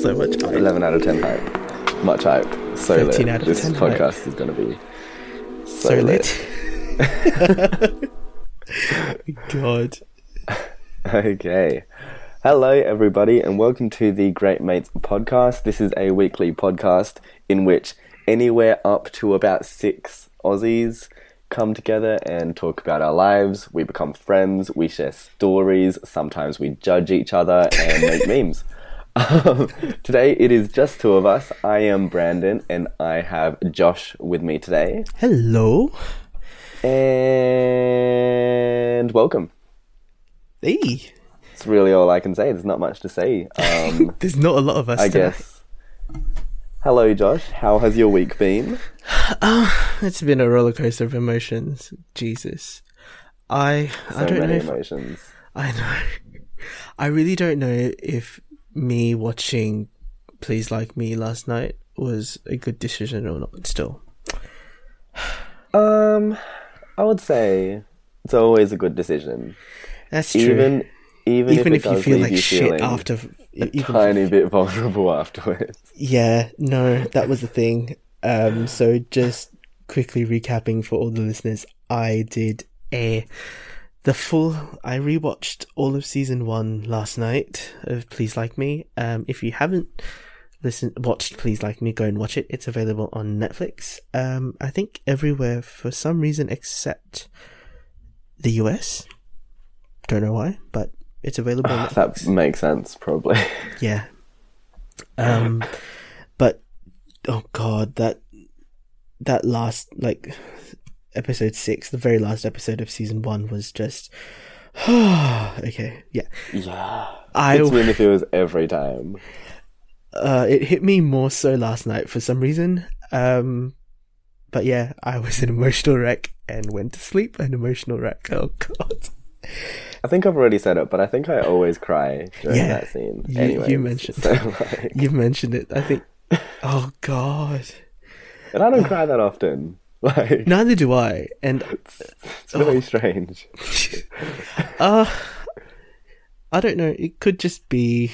so much hype. 11 out of 10 hype. Much hype. So 13 lit. out of this 10 hype. podcast is going to be so, So lit. lit. God. Okay. Hello, everybody, and welcome to the Great Mates podcast. This is a weekly podcast in which anywhere up to about six Aussies come together and talk about our lives. We become friends, we share stories, sometimes we judge each other and make memes. Um, today it is just two of us. I am Brandon, and I have Josh with me today. Hello. And welcome. Hey. It's really all I can say. There's not much to say. Um, There's not a lot of us. I tonight. guess. Hello, Josh. How has your week been? It's been a roller coaster of emotions. Jesus. I I don't know if emotions. I know. I really don't know if me watching Please Like Me last night was a good decision or not still. Um, I would say it's always a good decision, That's true. even even, even if, if, you feel like you shit after a even tiny bit vulnerable afterwards. Yeah, no, that was the thing. Um, so just quickly recapping for all the listeners, I did a the full. I rewatched all of season one last night of Please Like Me. Um, if you haven't listened watched Please Like Me, go and watch it. It's available on Netflix. Um, I think everywhere for some reason except the US. Don't know why, but it's available on Netflix. That makes sense, probably. Yeah. Um, but oh god, that that last like episode six, the very last episode of season one was just okay. Yeah, yeah, I it's really feels every time. uh, it hit me more so last night for some reason. Um, but yeah, I was an emotional wreck and went to sleep an emotional wreck. Oh god. I think I've already said it, but I think I always cry during Yeah, that scene. you- Anyways, you mentioned- so, like- You've mentioned it. I think. Oh god. and I don't cry that often. Like, Neither do I. And it's very strange. Uh I don't know. It could just be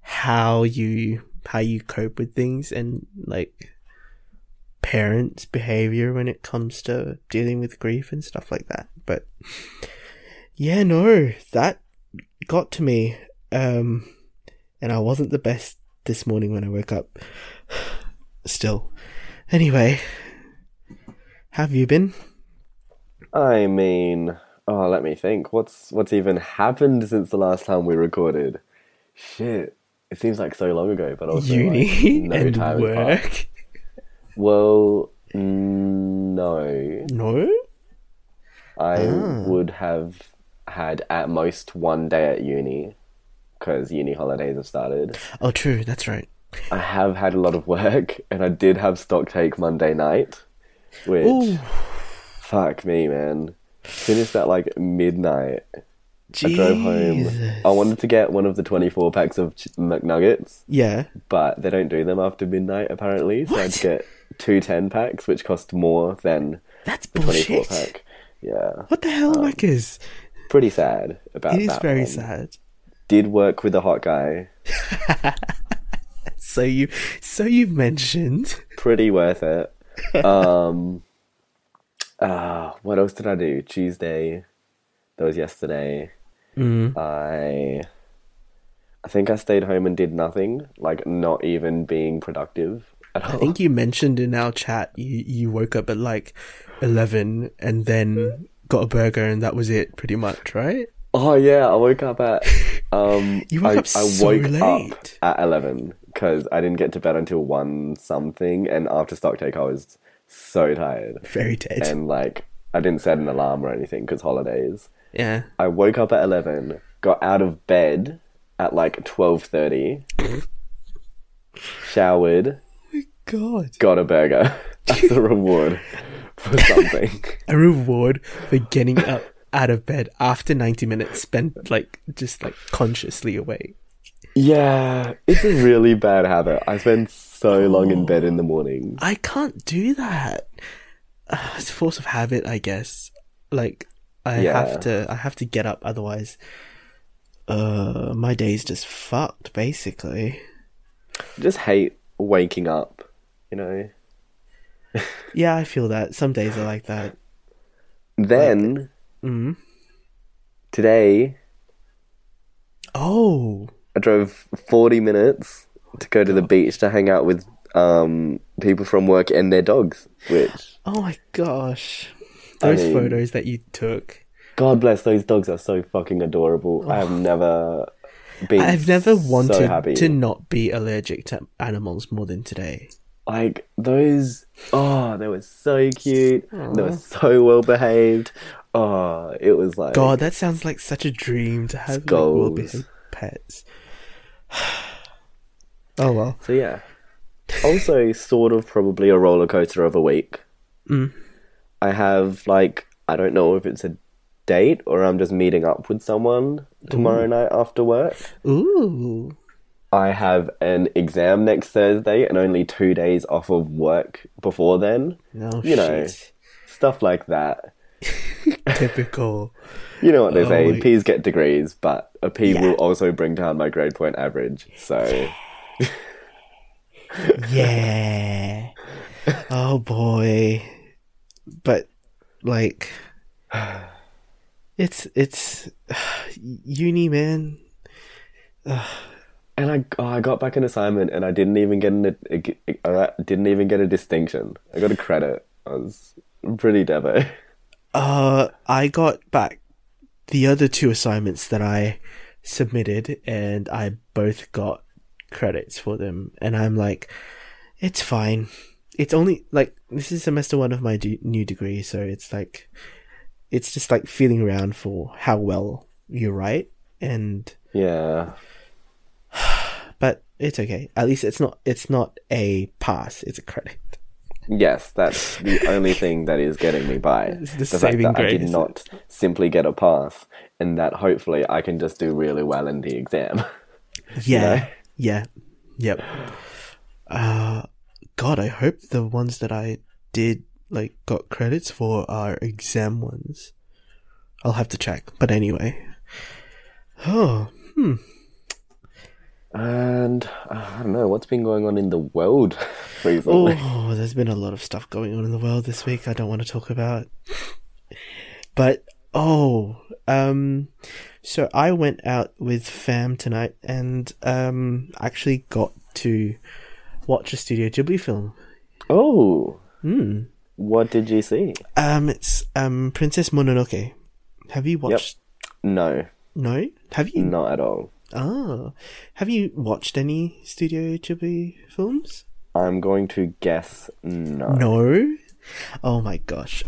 how you how you cope with things and like parents' behavior when it comes to dealing with grief and stuff like that. But yeah, no, that got to me. Um and I wasn't the best this morning when I woke up. Still. Anyway, have you been? I mean, oh, let me think. What's what's even happened since the last time we recorded? Shit, it seems like so long ago, but also Uni like, no and time work? Well, no, No? I Ah. would have had at most one day at uni because uni holidays have started. Oh, true. That's right. I have had a lot of work, and I did have stock take Monday night, which Ooh, fuck me, man. Finished at like midnight. I drove home. I wanted to get one of the 24 packs of ch- McNuggets, Yeah. but they don't do them after midnight apparently. So I had to get two 10 packs, which cost more than That's the 24 bullshit. pack. Yeah, What the hell, um, Wackers? pretty sad about It is that. very one. sad. Did work with a hot guy. So you, so you've mentioned. Pretty worth it. Um, uh, what else did I do? Tuesday. That was yesterday. Mm. I I think I stayed home and did nothing, like not even being productive at all. I think you mentioned in our chat you you woke up at like eleven and then got a burger and that was it, pretty much, right? Oh yeah, I woke up at um You woke I, up so I woke late. up at eleven because I didn't get to bed until one something, and after stock take I was so tired Very dead. and like I didn't set an alarm or anything because holidays. yeah. I woke up at eleven, got out of bed at like twelve thirty, showered, Oh God. got a burger as a reward for something. A reward for getting up out of bed after ninety minutes spent like just like consciously awake. Yeah, it's a really bad habit. I spend so long in bed in the morning. I can't do that. Uh, it's a force of habit, I guess. Like I Yeah. have to, I have to get up, otherwise Uh, my day's just fucked, basically. Just hate waking up, you know. Yeah, I feel that. Some days are like that. Then Mm. today Oh, I drove 40 minutes to go to the beach to hang out with um, people from work and their dogs, which, oh my gosh. I Those mean- photos that you took. God bless, those dogs are so fucking adorable. I have never been I've never so wanted happy. to not be allergic to animals more than today. Like, those, oh, they were so cute. They were so well behaved. Oh, it was like, God, that sounds like such a dream to have like, Skulls. well-behaved pets. oh well. So yeah. Also, sort of probably a roller coaster of a week. Mm. I have like I don't know if it's a date or I'm just meeting up with someone tomorrow night after work. Ooh. I have an exam next Thursday and only two days off of work before then. No You know. shit. Stuff like that. Typical. You know what they Oh, say, wait. P's get degrees, but a P Yeah. will also bring down my grade point average. So Yeah. oh boy. But like it's it's uni man. And I, oh, I got back an assignment and I didn't even get an, a, a, didn't even get a distinction. I got a credit. I was pretty devo. Uh I got back the other two assignments that I submitted and I both got credits for them and I'm like it's fine. It's only like this is semester 1 of my d- new degree so it's like it's just like feeling around for how well you write and Yeah. but it's okay. At least it's not it's not a pass, it's a credit. Yes, that's the only thing that is getting me by. It's the the fact saving that I did not simply get a pass, and that hopefully I can just do really well in the exam. Yeah. know? Yeah. Yep. Uh God, I hope the ones that I did like got credits for are exam ones. I'll have to check. But anyway. Oh, hmm. And uh, I don't know what's been going on in the world recently. Oh, there's been a lot of stuff going on in the world this week I don't want to talk about. But oh, um so I went out with fam tonight and um actually got to watch a Studio Ghibli film. Oh, Hmm. what did you see? Um it's um Princess Mononoke. Have you watched Yep. No, No? Have you not at all. Ah. Have you watched any Studio Ghibli films? I'm going to guess no. No. Oh my gosh.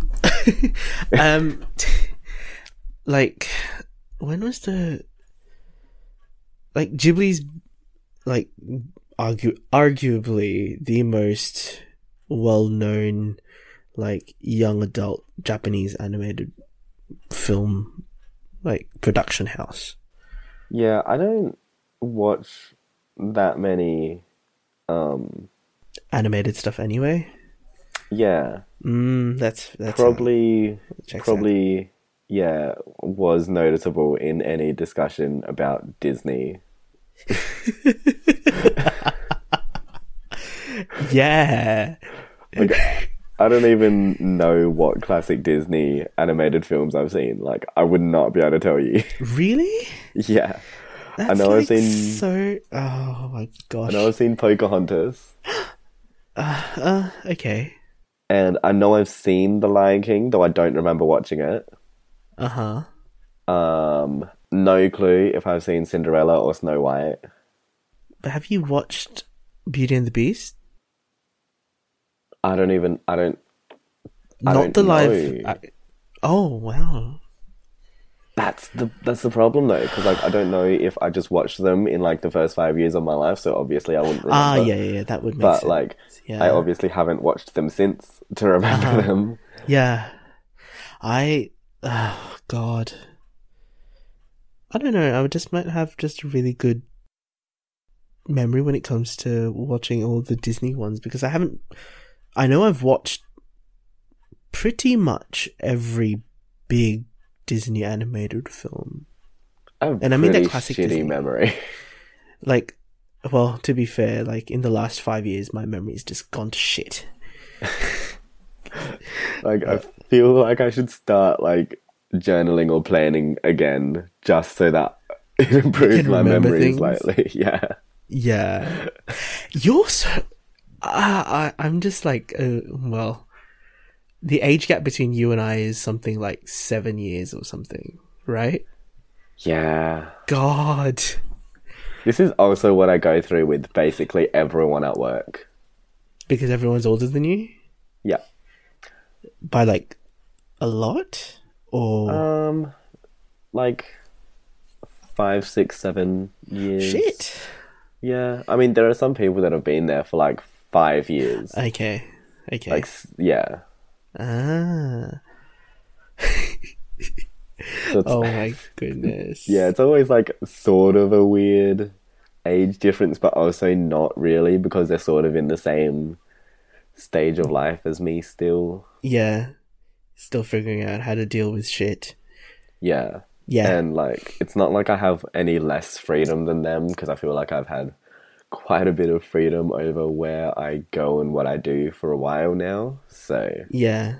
um, like, when was the like Ghibli's like argu- arguably the most well-known like young adult Japanese animated film like production house. Yeah, I don't watch that many. Um, Animated stuff anyway. yeah, Mm, that's that's probably, checks out. probably, yeah, was noticeable in any discussion about Disney. yeah. Like, I don't even know what classic Disney animated films I've seen. Like, I would not be able to tell you. Really? yeah, That's know I've seen- so. Oh my gosh! I know I've seen Pocahontas, Uh, okay. and I know I've seen The Lion King, though I don't remember watching it. Uh huh. Um, no clue if I've seen Cinderella or Snow White. But have you watched Beauty and the Beast? I don't even. I don't. I Not don't the live. know. I- oh wow. That's the that's the problem though, because like I don't know if I just watched them in like the first five years of my life, so obviously I wouldn't remember. Ah, yeah, yeah, yeah, that would make But sense. like, yeah. I obviously haven't watched them since to remember Uh-huh. them. Yeah. I oh god. I don't know, I just might have just a really good memory when it comes to watching all the Disney ones because I haven't I know I've watched pretty much every big Disney animated film. I have And I mean that classic shitty Disney. memory. Like, well, to be fair, like in the last five years, my memory's just gone to shit. like I feel like I should start like journaling or planning again just so that it improves my memory things. slightly. Yeah. Yeah, you're so. Uh, I I'm just like, uh, well, the age gap between you and I is something like seven years or something, right? Yeah. God. This is also what I go through with basically everyone at work. Because everyone's older than you Yeah. by like a lot, or Um like five, six, seven years. shit. Yeah. I mean there are some people that have been there for like five years. Okay, okay. Like yeah. ah. So Oh my goodness. Yeah, it's always like sort of a weird age difference, but also not really because they're sort of in the same stage of life as me still. Yeah. Still figuring out how to deal with shit. Yeah. Yeah. And like, it's not like I have any less freedom than them because I feel like I've had quite a bit of freedom over where I go and what I do for a while now. So, Yeah.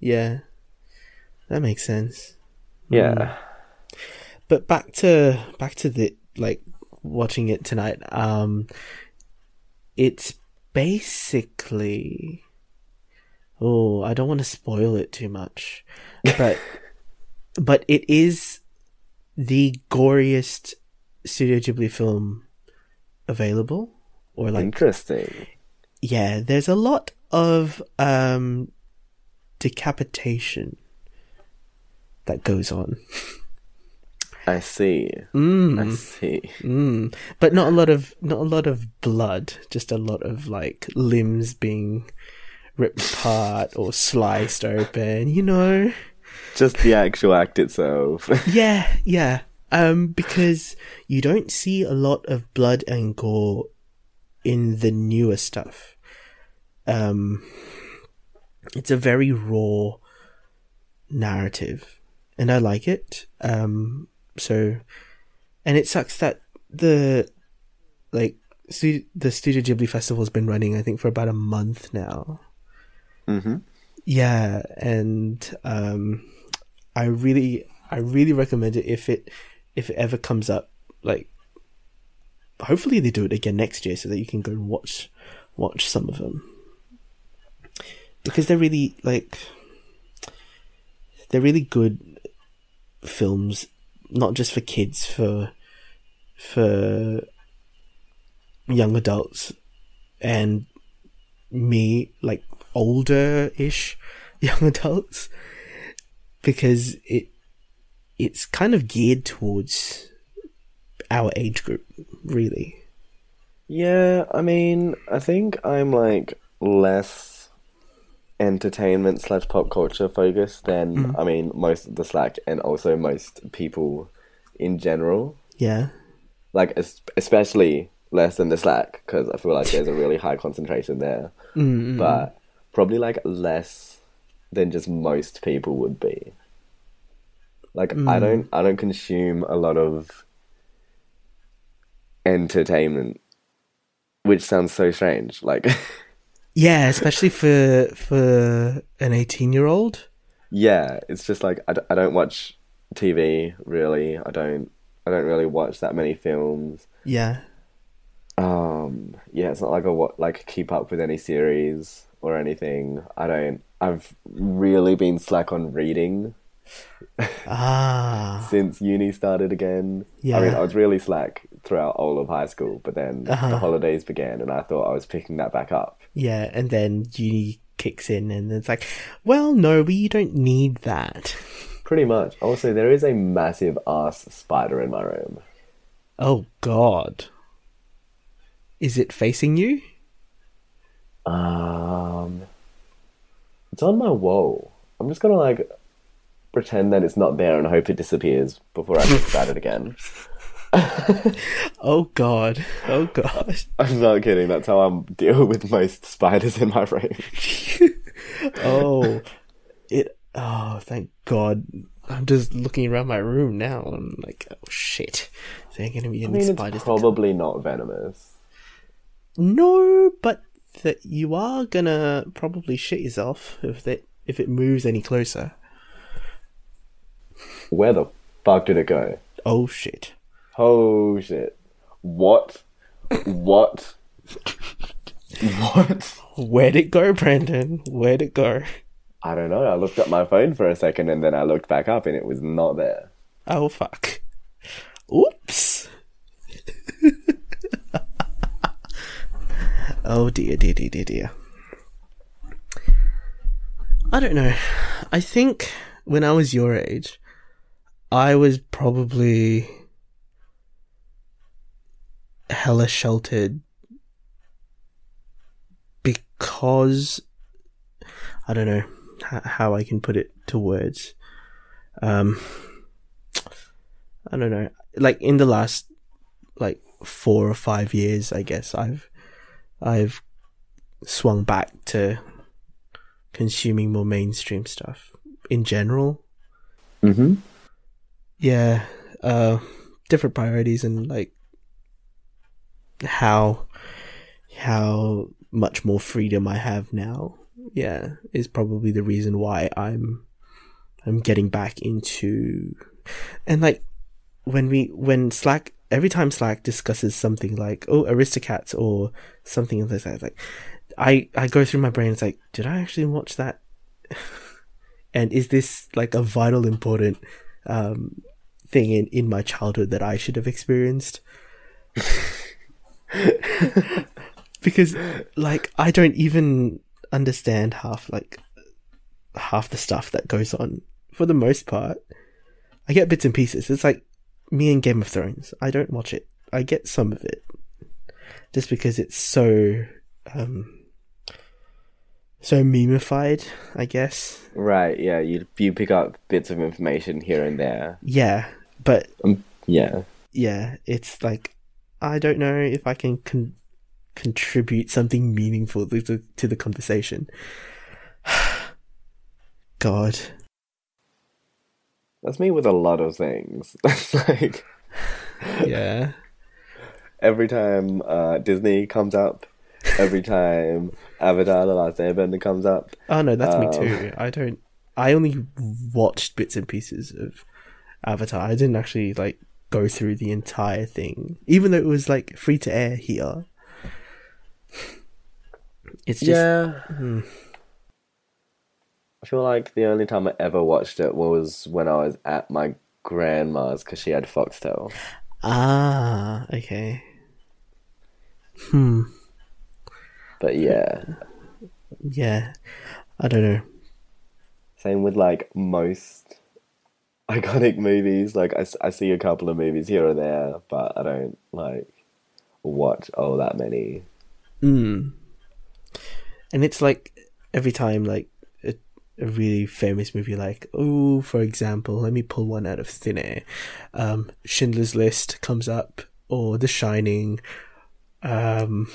Yeah. That makes sense. yeah. But back to back to the like watching it tonight. Um it's basically Oh, I don't want to spoil it too much. But but it is the goriest Studio Ghibli film available or like Interesting. yeah, there's a lot of um decapitation that goes on. I see. Mm. I see. Mm. But not a lot of not a lot of blood, just a lot of like limbs being ripped apart or sliced open, you know. Just the actual act itself. Yeah, yeah. Um because you don't see a lot of blood and gore in the newer stuff. Um it's a very raw narrative and I like it. Um so and it sucks that the like stu- the Studio Ghibli festival has been running I think for about a month now. Mm-hmm. Yeah, and um, I really, I really recommend it if it, if it ever comes up. Like, hopefully they do it again next year so that you can go and watch, watch some of them because they're really like, they're really good films, not just for kids, for for young adults and me like older ish young adults because it it's kind of geared towards our age group really. Yeah, I mean, I think I'm like less entertainment slash pop culture focused than mm. I mean most of the Slack and also most people in general. yeah. Like especially less than the Slack because I feel like there's a really high concentration there, mm, mm, mm. But probably like less than just most people would be. Like I don't I don't consume a lot of entertainment which sounds so strange like yeah especially for for an 18 year old yeah it's just like I, d- I don't watch tv really. I don't i don't really watch that many films. Yeah. Um yeah it's not like i wa- like keep up with any series or anything. I don't i've really been slack on reading ah. Since uni started again. Yeah. i mean i was really slack throughout all of high school but then Uh-huh. the holidays began and i thought i was picking that back up. Yeah and then uni kicks in and it's like well no we don't need that. Pretty much. Also there is a massive ass spider in my room. Oh god. Is it facing you? Um, it's on my wall. I'm just gonna like pretend that it's not there and hope it disappears before I think about it again. oh god oh god I'm not kidding. That's how I deal with most spiders in my room. oh it oh thank god I'm just looking around my room now. I'm like, oh shit, is there gonna be I any mean, spiders? it's probably not venomous. No, but that you are gonna probably shit yourself if that if it moves any closer. Where the fuck did it go? Oh shit. Oh shit. What? What? what? Where'd it go, Brandon? Where'd it go? I don't know. I looked at my phone for a second and then I looked back up and it was not there. Oh fuck. Oops. oh dear, dear, dear, dear, dear. I don't know. I think when I was your age, I was probably hella sheltered because I don't know how I can put it to words. Um, I don't know. Like in the last like four or five years, I guess I've I've swung back to consuming more mainstream stuff in general. Mm-hmm. Yeah, uh, different priorities and like how how much more freedom I have now. Yeah, is probably the reason why I'm I'm getting back into and like when we when Slack every time Slack discusses something like oh Aristocats or something like that, like I I go through my brain. It's like, did I actually watch that? and is this like a vital important um, thing in in my childhood that I should have experienced? because like I don't even understand half like half the stuff that goes on for the most part. I get bits and pieces. It's like me and Game of Thrones. I don't watch it. I get some of it just because it's so um so memeified, I guess. Right, yeah, you you pick up bits of information here and there. Yeah, but Um, yeah. yeah, it's like I don't know if I can con- contribute something meaningful to the, to the conversation. God, That's me with a lot of things. It's like yeah, every time uh, Disney comes up, every time Avatar: The Last Airbender comes up. oh no, that's me Um, too. I don't. I only watched bits and pieces of Avatar. I didn't actually like go through the entire thing, even though it was like free to air here. It's just yeah. Hmm. I feel like the only time I ever watched it was when I was at my grandma's because she had Foxtel. ah okay. Hmm. But yeah, Yeah, I don't know. same with like most iconic movies. Like I, I see a couple of movies here or there, but I don't like watch all that many. Mm. And it's like every time, like a, a really famous movie, like oh, for example, let me pull one out of thin air. Um, Schindler's List comes up, or The Shining, um,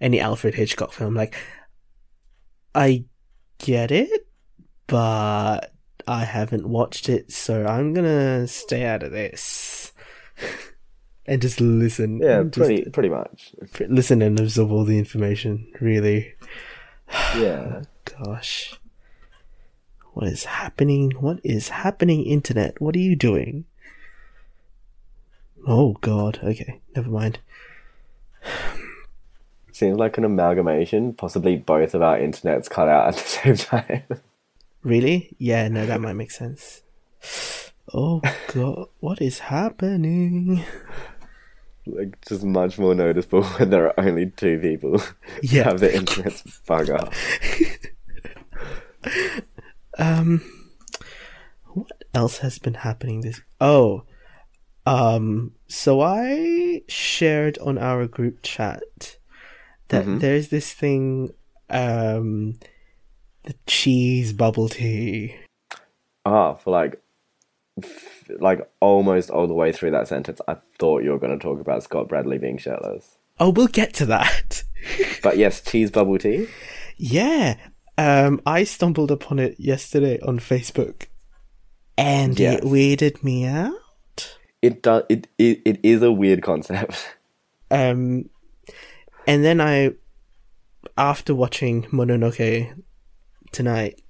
any Alfred Hitchcock film. Like, I get it, but I haven't watched it, so I'm gonna stay out of this. And just listen. Yeah, and just- pretty pretty much. listen and absorb all the information. Really, Yeah. Oh, gosh, what is happening? What is happening? Internet, what are you doing? Oh God. Okay, never mind. Seems like an amalgamation, possibly both of our internets cut out at the same time. Really? Yeah. No, that might make sense. Oh God, what is happening? like just much more noticeable when there are only two people Yeah. have the internets bug up. Um, what else has been happening this? Oh, um, so I shared on our group chat that Mhm. there's this thing, um, the cheese bubble tea. Ah, for like like almost all the way through that sentence, I thought you were going to talk about Scott Bradley being shirtless. Oh, we'll get to that. But yes, cheese bubble tea. yeah. Um, I stumbled upon it yesterday on Facebook. and Yes. it weirded me out. It does. It, it it is a weird concept. Um, and then I, after watching Mononoke tonight,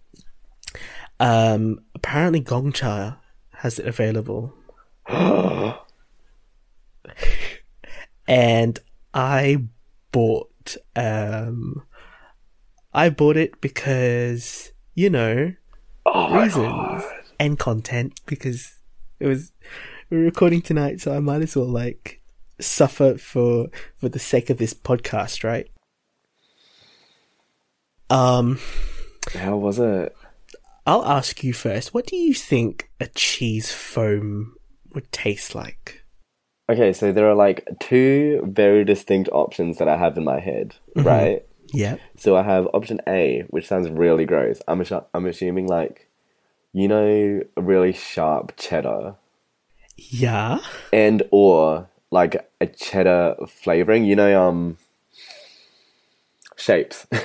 um, apparently Gong Cha has it available, and I bought um, I bought it because you know oh reasons and content because it was we're recording tonight, so I might as well like suffer for for the sake of this podcast, right? Um, How was it? I'll ask you first. What do you think a cheese foam would taste like? Okay, so there are like two very distinct options that I have in my head, Mm-hmm. right? Yeah. So I have option A, which sounds really gross. I'm assu- I'm assuming like, you know, a really sharp cheddar, Yeah. and or like a cheddar flavoring. You know, um, shapes.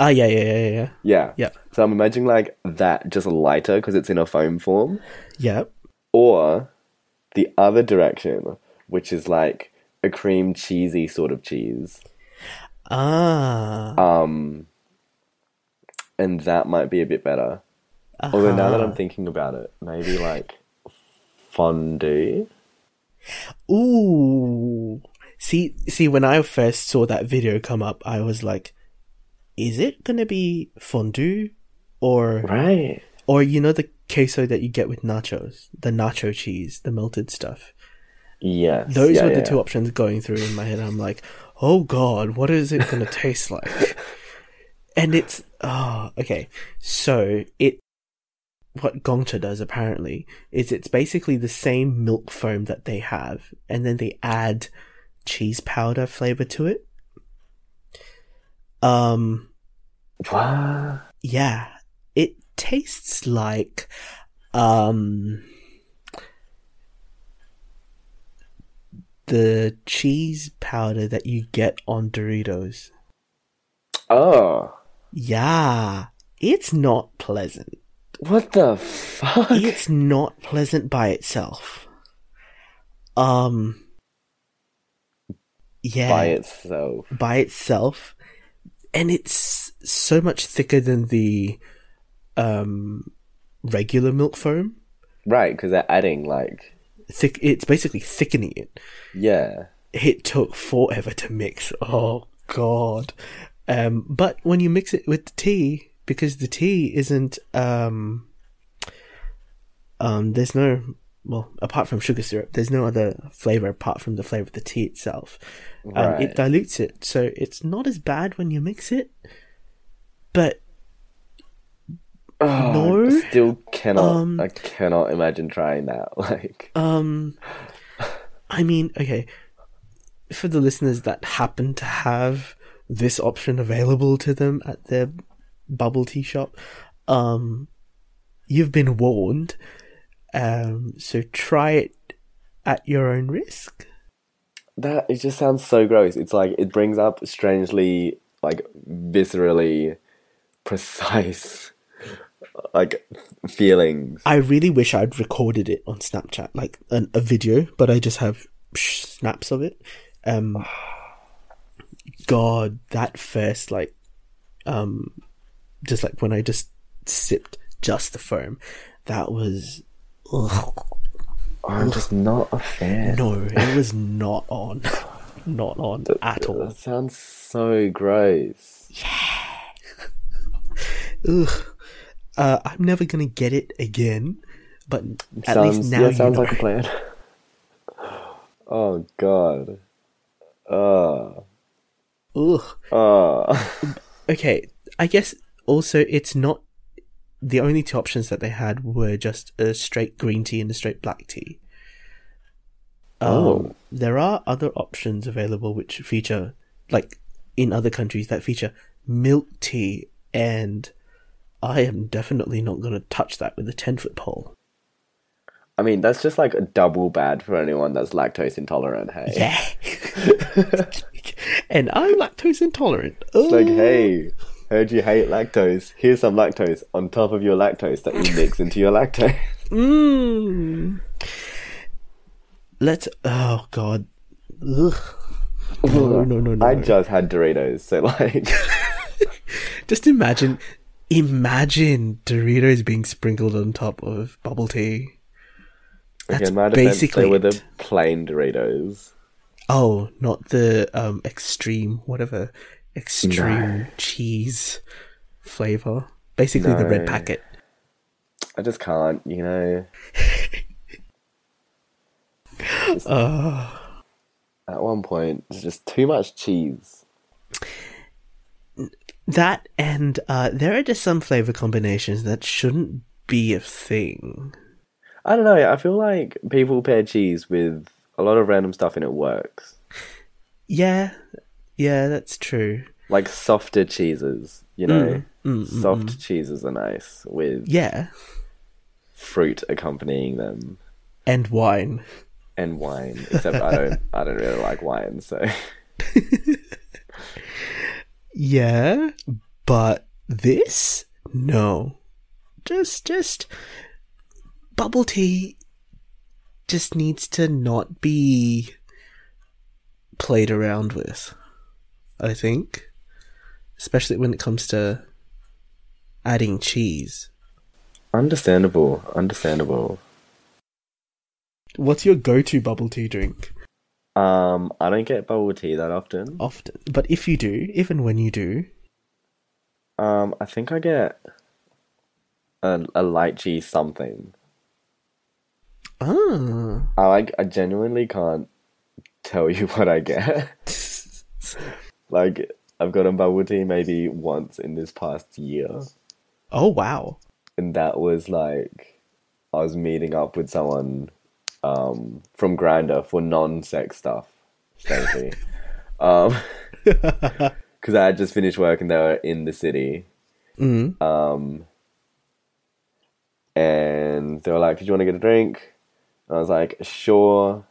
Ah, yeah, yeah, yeah, yeah, yeah. yeah, So I'm imagining like that, just lighter because it's in a foam form, Yep. or the other direction, which is like a cream cheesy sort of cheese. Ah. Um, and that might be a bit better. Although now that I'm uh-huh. thinking about it, maybe like fondue. Ooh. See, see, when I first saw that video come up, I was like, is it gonna be fondue or Right. or you know the queso that you get with nachos, the nacho cheese, the melted stuff. Yes. Those yeah, were the yeah. two options going through in my head. I'm like, oh god, what is it gonna taste like? And it's oh okay. So it what Gong Cha does apparently is it's basically the same milk foam that they have, and then they add cheese powder flavor to it. Um yeah, it tastes like um the cheese powder that you get on Doritos. Oh. Yeah, it's not pleasant. What the fuck? It's not pleasant by itself. Um yeah, By itself. by itself and it's so much thicker than the um regular milk foam Right, because they're adding like thick it's basically thickening it yeah. it took forever to mix oh god um but when you mix it with the tea because the tea isn't um um there's no well apart from sugar syrup there's no other flavor apart from the flavor of the tea itself um, Right. it dilutes it so it's not as bad when you mix it but Oh, No. I still cannot. Um, I cannot imagine trying that. Like, Um, I mean, okay, for the listeners that happen to have this option available to them at their bubble tea shop, um, you've been warned. Um, so try it at your own risk. that it just sounds so gross. It's like it brings up strangely, like viscerally precise, like feelings. I really wish I'd recorded it on Snapchat, like an, a video, but I just have snaps of it. Um, God, that first like, um, just like when I just sipped just the foam, that was, ugh, I'm just not a fan. no, it was not on, not on at all. That sounds so gross. Yeah. ugh. Uh, I'm never gonna get it again, but at sounds least now yeah, sounds know. like a plan. oh god. Uh, Ugh. uh. okay, I guess also it's not the only two options that they had were just a straight green tea and a straight black tea. Um, Oh. There are other options available which feature, like in other countries, that feature milk tea, and I am definitely not going to touch that with a 10 foot pole. I mean, that's just like a double bad for anyone that's lactose intolerant. Hey, Yeah. and I'm lactose intolerant. it's like, Oh. hey, heard you hate lactose. Here's some lactose on top of your lactose that you mix into your lactose. Mm. Let's. Oh God. Ugh. No, no, no, no. I just had Doritos, so like, Just imagine, imagine Doritos being sprinkled on top of bubble tea. That's defense, basically they were the plain Doritos. Oh, not the um extreme, whatever extreme No. cheese flavor. Basically, the red packet. I just can't, you know. Just- At one point, it's just too much cheese. That and uh, there are just some flavor combinations that shouldn't be a thing. I don't know. I feel like people pair cheese with a lot of random stuff and it works. Yeah, yeah, that's true. Like softer cheeses, you know. mm, mm, Soft cheeses are nice with Yeah, fruit accompanying them and wine. and wine. Except I don't. I don't really like wine, so Yeah, but this no, just just bubble tea just needs to not be played around with. I think, especially when it comes to adding cheese. understandable. Understandable. What's your go-to bubble tea drink? Um, I don't get bubble tea that often. Often, but if you do, even when you do, Um, I think I get a a lychee something. ah, I like. I genuinely can't tell you what I get. like I've gotten bubble tea maybe once in this past year, oh wow, and that was like I was meeting up with someone um, from Grindr for non-sex stuff, strangely, um, because I had just finished work and they were in the city. mm. Um, and they were like, "Did you want to get a drink?" And I was like, "Sure."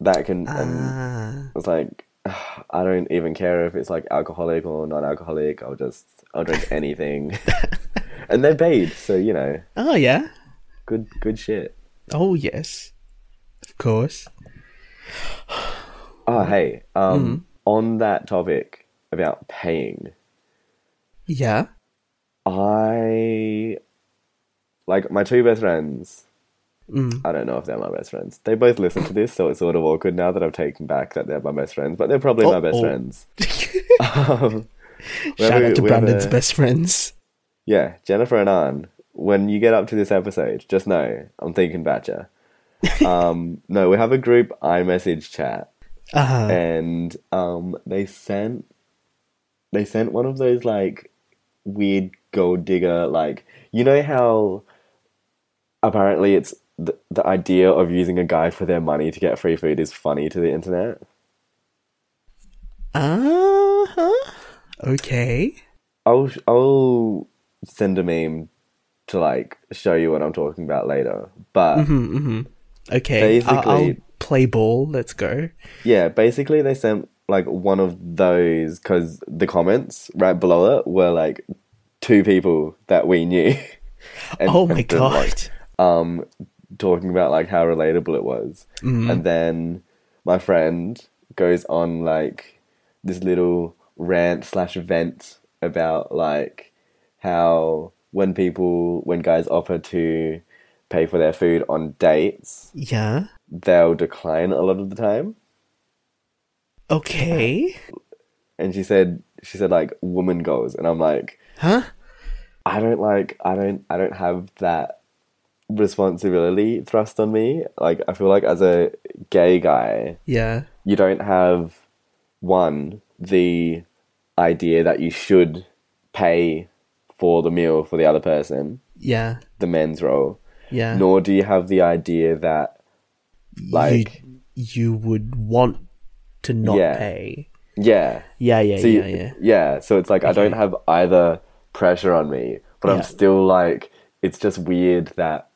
That can. And ah. I was like, I don't even care if it's like alcoholic or non-alcoholic. I'll just I'll drink anything. and they're paid, so you know, oh yeah, good good shit. oh yes, of course. Oh hey, um, on that topic about paying, Yeah. I like my two best friends. Mm. I don't know if they're my best friends. They both listen to this, so it's sort of awkward now that I've taken back that they're my best friends. But they're probably my best Uh-oh. friends. um, Shout out to Brandon's best friends. Yeah, Jennifer and Ann. When you get up to this episode, just know I'm thinking about you. um, no, we have a group iMessage chat, Uh, and um, they sent they sent one of those like weird gold digger like you know how apparently it's the, the idea of using a guy for their money to get free food is funny to the internet. uh huh. Okay. I'll I'll send a meme to like show you what I'm talking about later. But Mm-hmm, mm-hmm. Okay. I'll, I'll Basically- play ball. Let's go. yeah, basically they sent like one of those because the comments right below it were like two people that we knew. And- oh my then, like, god. um, talking about like how relatable it was, Mm. and then my friend goes on like this little rant slash vent about like how when people when guys offer to pay for their food on dates, Yeah. they'll decline a lot of the time. Okay. And she said she said like woman goals, and I'm like Huh? I don't like I don't I don't have that responsibility thrust on me. Like I feel like as a gay guy, Yeah. you don't have one the idea that you should pay for the meal for the other person, Yeah. the men's role, Yeah. nor do you have the idea that like you, you would want to not Yeah. pay. yeah. Yeah. Yeah. So you- yeah. Yeah. So it's like I don't have either pressure on me, but I'm still like it's just weird that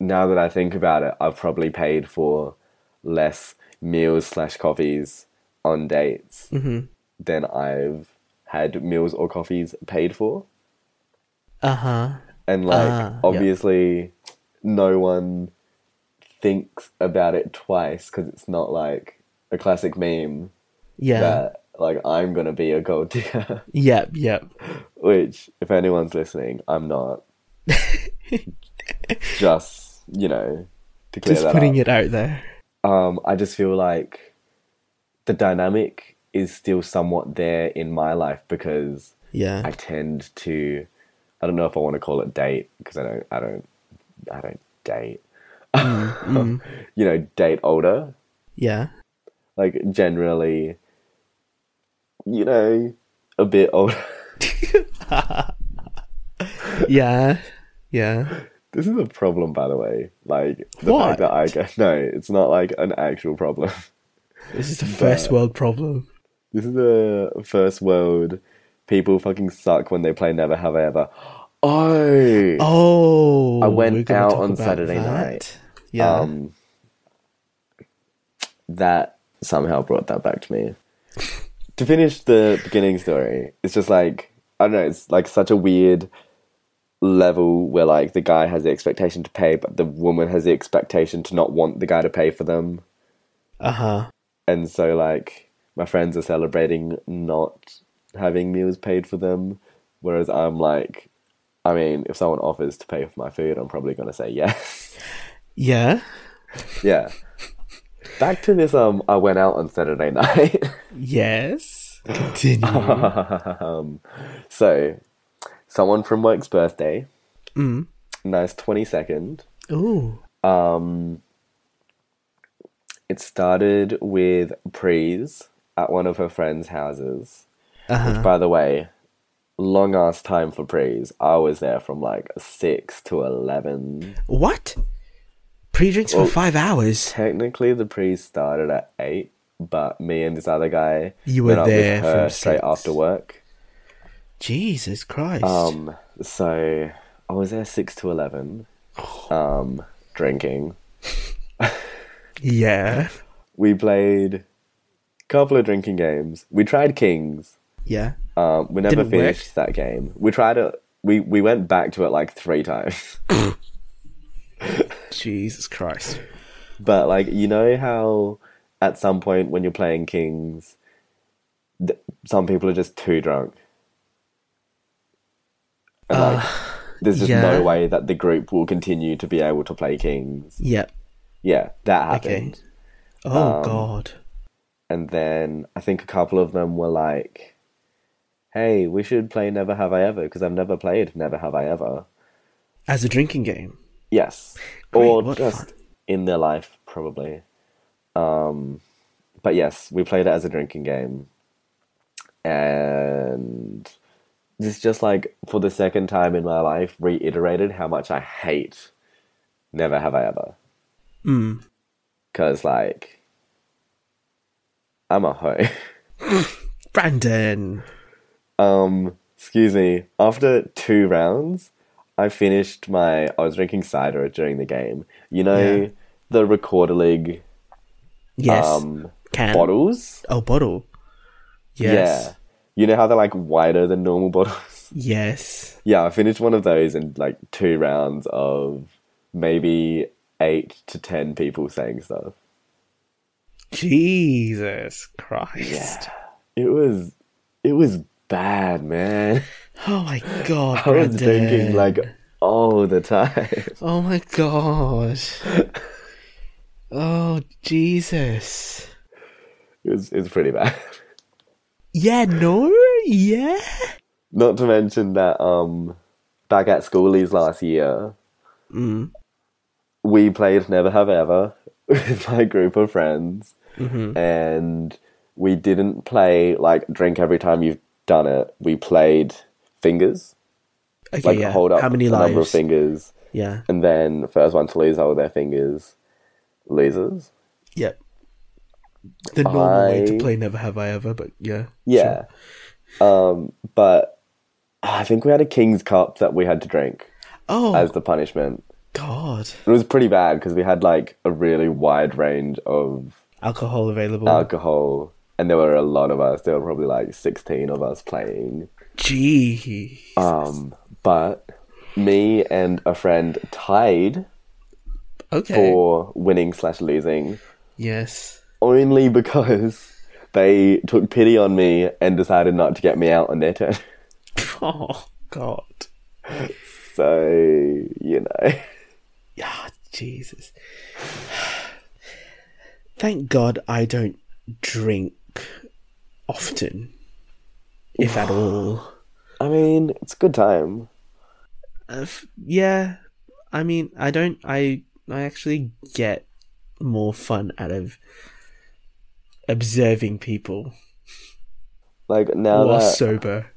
now that I think about it, I've probably paid for less meals slash coffees on dates Mm-hmm. than I've had meals or coffees paid for. Uh huh. And like yeah. obviously no one thinks about it twice because it's not like a classic meme Yeah. that like I'm gonna be a gold digger. Yep. Yep. Which, if anyone's listening, I'm not. just you know, to clear Just that putting up. it out there. um, I just feel like the dynamic is still somewhat there in my life because Yeah. I tend to I don't know if I want to call it date because I don't I don't I don't date. Mm, you know, date older. yeah. Like generally you know, a bit older. Yeah. Yeah. This is a problem by the way. Like the What? fact that I get no, it's not like an actual problem. This is a first world problem. This is a first world people fucking suck when they play Never Have I Ever. Oh, Oh, I went out on Saturday that. night. Yeah. Um, that somehow brought that back to me. to finish the beginning story, it's just like I don't know. It's like such a weird level where like the guy has the expectation to pay, but the woman has the expectation to not want the guy to pay for them, uh huh. and so like my friends are celebrating not having meals paid for them, whereas I'm like. I mean, if someone offers to pay for my food, I'm probably going to say yes. Yeah. Yeah. Back to this. Um, I went out on Saturday night. Yes. Continue. um, so, someone from work's birthday. mm. Nice twenty second. Ooh. Um, it started with Prees at one of her friends' houses. Uh Which, by the way, long ass time for Prees. I was there from like six to eleven. What? Pre-drinks Well- for five hours. Technically, the Prees started at eight, but me and this other guy You were there with her from straight after work. Jesus Christ. Um, so I was there six to eleven, um, drinking. yeah. We played a couple of drinking games. We tried Kings. Yeah. Um, we never Didn't work. finished that game. We tried it. We we went back to it like three times. Jesus Christ. But like you know how at some point when you're playing Kings, th- some people are just too drunk. And like, there's just yeah. no way that the group will continue to be able to play Kings. Yep. Yeah, that Okay. happened. Oh Um, God. And then I think a couple of them were like, "Hey, we should play Never Have I Ever because I've never played Never Have I Ever." As a drinking game. Yes, Great, or just fun. in their life, probably. Um, but yes, we played it as a drinking game, and this just like for the second time in my life reiterated how much I hate Never Have I Ever. Mm. Cause like, I'm a hoe. Brandon. Um, excuse me. After two rounds, I finished my. I was drinking cider during the game. You know Yeah. the Rekorderlig Yes. um, Can. bottles. Oh, bottle. Yes. Yeah. You know how they're like wider than normal bottles. Yes. yeah, I finished one of those in like two rounds of maybe eight to ten people saying stuff. Jesus Christ. Yeah. It was, it was bad, man. Oh my God. I was Brandon. drinking like all the time. Oh my God. oh Jesus. It was, it was pretty bad. Yeah. No. Yeah. Not to mention that um back at schoolies last year, Mm. we played Never Have Ever with my group of friends, Mm-hmm. and we didn't play like drink every time you've done it. We played fingers, Okay. like yeah. hold up How many a lives? number of fingers, Yeah. and then first one to lose hold their fingers loses. Yep. The normal way to play Never Have I Ever, but yeah. Yeah, um, but I think we had a King's Cup that we had to drink Oh as the punishment. God. It was pretty bad because we had like a really wide range of Alcohol available. alcohol, and there were a lot of us. There were probably like sixteen of us playing. Gee. Um, but me and a friend tied Okay. for winning slash losing, Yes. Only because they took pity on me and decided not to get me out on their turn. Oh God. So you know, Yeah, Jesus. Thank God I don't drink often, if at all. I mean, it's a good time. Uh, f- yeah, I mean, I don't. I I actually get more fun out of observing people Like now that sober.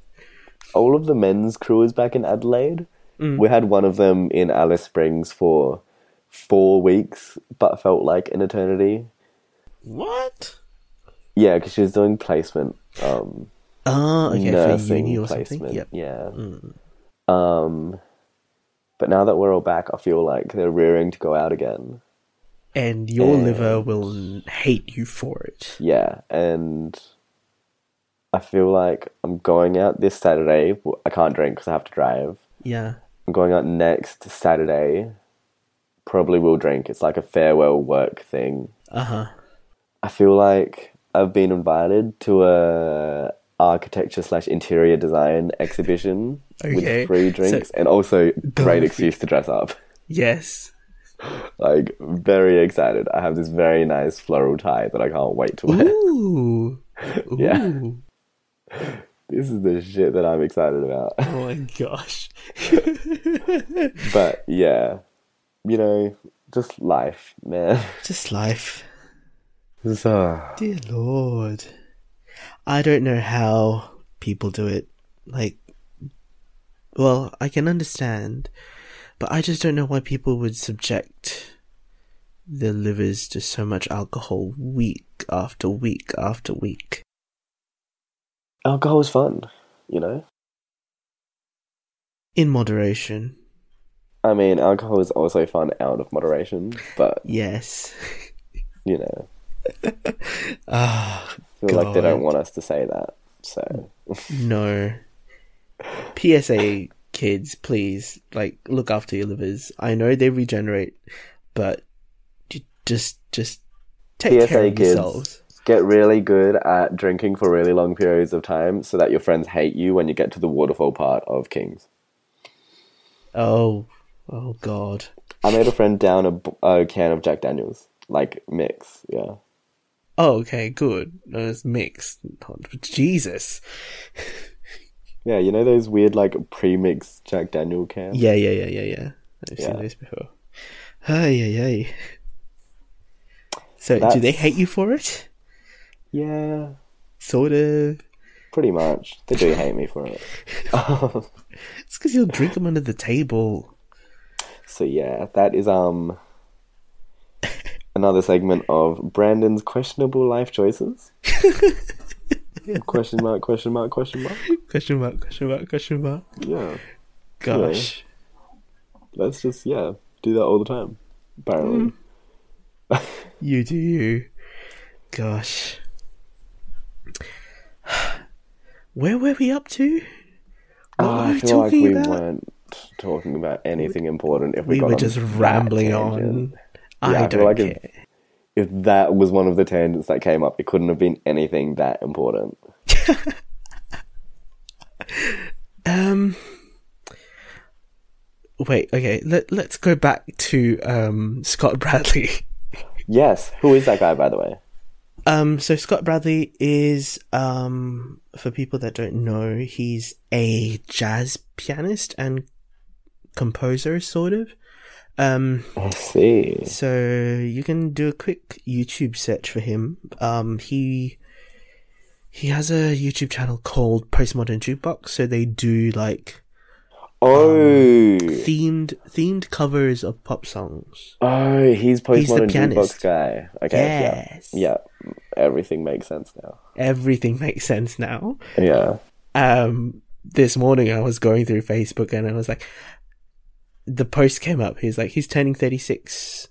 all of the men's crew is back in Adelaide, we had one of them in Alice Springs for four weeks, but felt like an eternity. What? Yeah, because she was doing placement, um, Ah, okay, for nursing uni or placement. something. Yep. Yeah. Um, but now that we're all back, I feel like they're rearing to go out again. And your And- liver will hate you for it. Yeah, and I feel like I'm going out this Saturday. I can't drink because I have to drive. Yeah. I'm going out next Saturday. Probably will drink. It's like a farewell work thing. Uh huh. I feel like I've been invited to a architecture slash interior design exhibition Okay, with free so- drinks and also great excuse to dress up. Yes. Like very excited. I have this very nice floral tie that I can't wait to wear. Ooh. Ooh. Yeah. This is the shit that I'm excited about. Oh my gosh. but yeah, you know, just life, man. Just life. So, uh, Dear Lord. I don't know how people do it. Like, well, I can understand, but I just don't know why people would subject their livers to so much alcohol week after week after week. alcohol is fun, you know. In moderation. I mean, alcohol is also fun out of moderation, but Yes. you know, Ah, I feel like they don't want us to say that. So, no. PSA kids, please, like, look after your livers. I know they regenerate, but just, just take care PSA of kids, yourselves. get really good at drinking for really long periods of time so that your friends hate you when you get to the waterfall part of Kings. Oh, oh God. I made a friend down a can of Jack Daniels, like mix, yeah. Oh, okay, good. No, it's mixed. Oh, Jesus. Yeah, you know those weird like pre-mixed Jack Daniel cans? Yeah, yeah, yeah, yeah, yeah. I've Yeah. seen those before. Ay, ay, ay. So, do they hate you for it? Yeah, Sort of. pretty much. They do hate me for it. It's because you'll drink them under the table. So yeah, that is um another segment of Brandon's questionable life choices. question mark, question mark, question mark. Question mark, question mark, question mark. Yeah. Gosh. Let's just yeah, do that all the time. Apparently. Mm. You do you. Gosh. Where were we up to? What Oh, were I we feel like we about? weren't talking about anything important if we, we got were just rambling on. tangent. I Yeah, I feel don't like care. if- If that was one of the tangents that came up, it couldn't have been anything that important. Um. Wait. Okay. Let Let's go back to um Scott Bradlee. Yes, who is that guy by the way? Um. So Scott Bradlee is um for people that don't know, he's a jazz pianist and composer, sort of. Um. I see. So you can do a quick YouTube search for him. Um, he he has a YouTube channel called Postmodern Jukebox. So they do like Oh, themed themed covers of pop songs. oh, he's He's the postmodern pianist. jukebox guy. Okay, Yes. yeah, yeah, everything makes sense now. Everything makes sense now. Yeah, Um, this morning I was going through Facebook and I was like, the post came up. He's like, he's turning thirty six.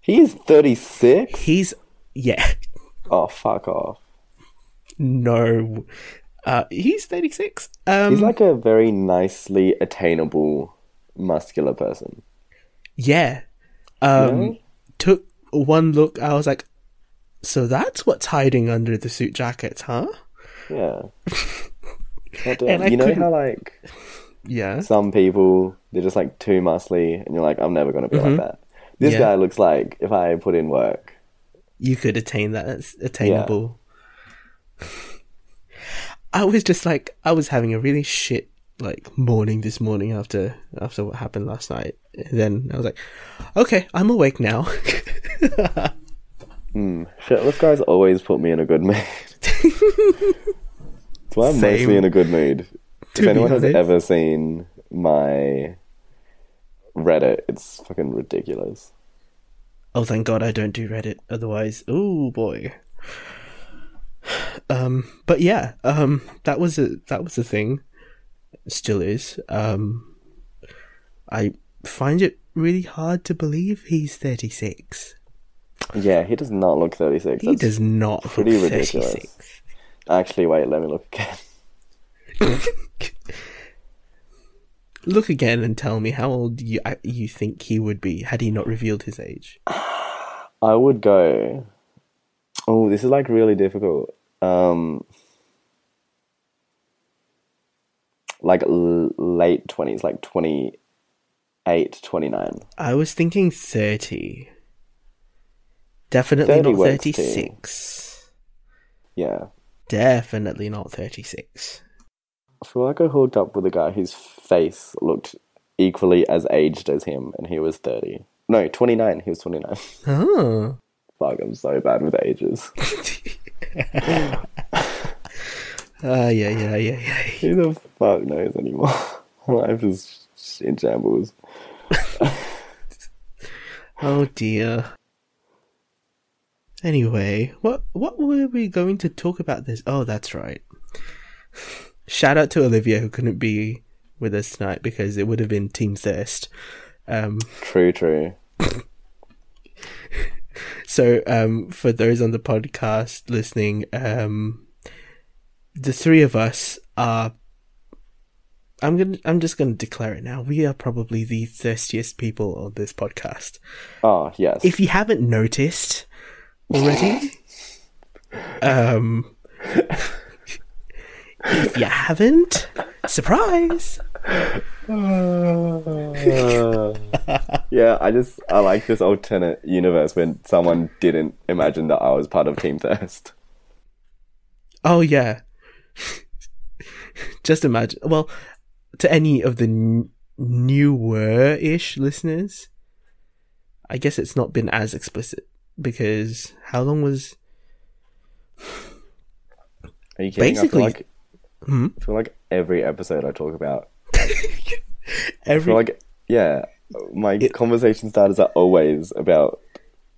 he's thirty six. He's yeah. Oh, fuck off. No. Uh, he's 36. Um, He's like a very nicely attainable, muscular person. Yeah. Um, know? took one look. I was like, so that's what's hiding under the suit jackets, huh? Yeah. And I you know couldn't- how like Yeah. some people they're just like too muscly, and you're like, I'm never gonna be like that. This Mm-hmm. Yeah. guy looks like if I put in work. you could attain that. It's attainable. I was just like, I was having a really shit like morning this morning after after what happened last night. And then I was like, okay, I'm awake now. Mm, shirtless guys always put me in a good mood. That's why I'm Same. mostly in a good mood. To if anyone has ever seen my Reddit, it's fucking ridiculous. oh, thank God I don't do Reddit. Otherwise, oh boy. Um, but yeah, um, that was a that was a thing. Still is. Um, I find it really hard to believe he's thirty six. Yeah, he does not look 36. He That's does not pretty look ridiculous. 36. Actually, wait, let me look again. Look again and tell me how old you I- you think he would be had he not revealed his age. I would go. Oh, this is like really difficult. Um, like l- late 20s, like 28, 29. I was thinking thirty. Definitely 30 not thirty six. Yeah. Definitely not thirty six. I feel like I hooked up with a guy whose face looked equally as aged as him, and he was 30. No, 29. He was 29. Oh. Fuck, I'm so bad with ages. Ah, yeah, yeah, yeah, yeah. Who the fuck knows anymore? Life is in shambles. Oh dear. Anyway, what what were we going to talk about this? Oh, that's right. Shout out to Olivia who couldn't be with us tonight because it would have been Team Thirst. Um, True, true. so um, for those on the podcast listening, um, the three of us are. I'm gonna. I'm just gonna declare it now. We are probably the thirstiest people on this podcast. Oh, yes. if you haven't noticed already, um, if you haven't, surprise! yeah, I just I like this alternate universe when someone didn't imagine that I was part of Team Thirst. Oh yeah, just imagine. Well, to any of the n- newer-ish listeners, I guess it's not been as explicit because how long was? Are you kidding? Basically- like Hmm? I feel like every episode I talk about. I Every like yeah, my conversation starters are always about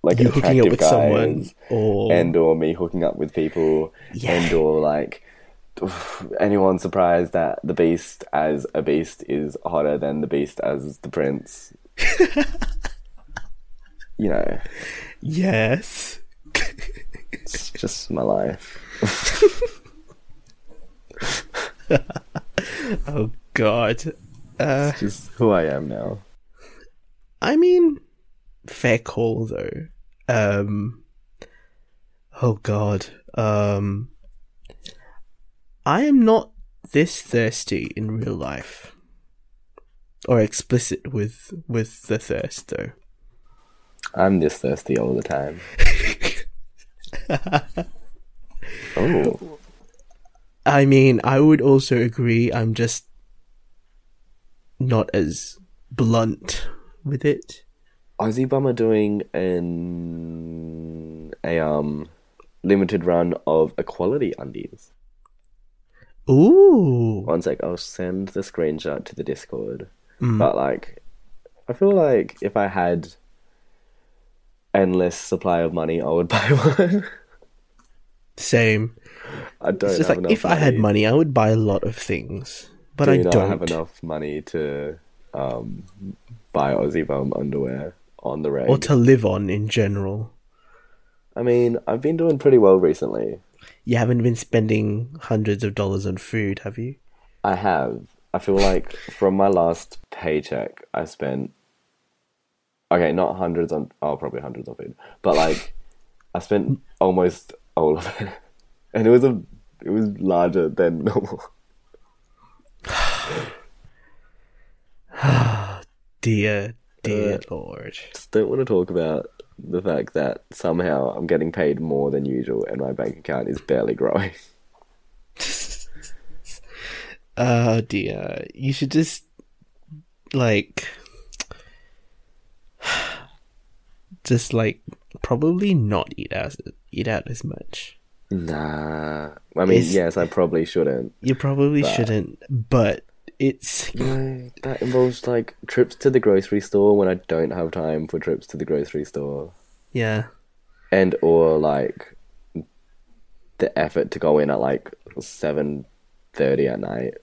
like you hooking up attractive with guys someone or and or me hooking up with people Yeah. and or like anyone surprised that the beast as a beast is hotter than the beast as the prince you know yes. it's just my life Oh God. Uh, it's just who i am now I mean, fair call though. Um, oh god. Um, I am not this thirsty in real life, or explicit with with the thirst though. i'm this thirsty all the time oh I mean, I would also agree. I'm just not as blunt with it. Aussie Bum are doing an a um limited run of equality undies. Ooh. One sec, I'll send the screenshot to the Discord. Mm. But like, I feel like if I had endless supply of money, I would buy one. Same. I don't. It's just have like enough if I had money, I would buy a lot of things, but do I don't. have enough money to um buy Aussie Bum underwear on the reg. or to live on in general. I mean, I've been doing pretty well recently. You haven't been spending hundreds of dollars on food, have you? I have. I feel like from my last paycheck, I spent okay, not hundreds on oh probably hundreds of food, but like I spent almost all of it, and it was a it was larger than normal. Dear, dear Uh, lord. Just don't want to talk about the fact that somehow I'm getting paid more than usual, and my bank account is barely growing. Oh dear. You should just like just like probably not eat out eat out as much. Nah, I mean, It's- yes, I probably shouldn't. You probably But- shouldn't, but it's You know, that involves like trips to the grocery store when I don't have time for trips to the grocery store. yeah. and or like the effort to go in at like seven thirty at night.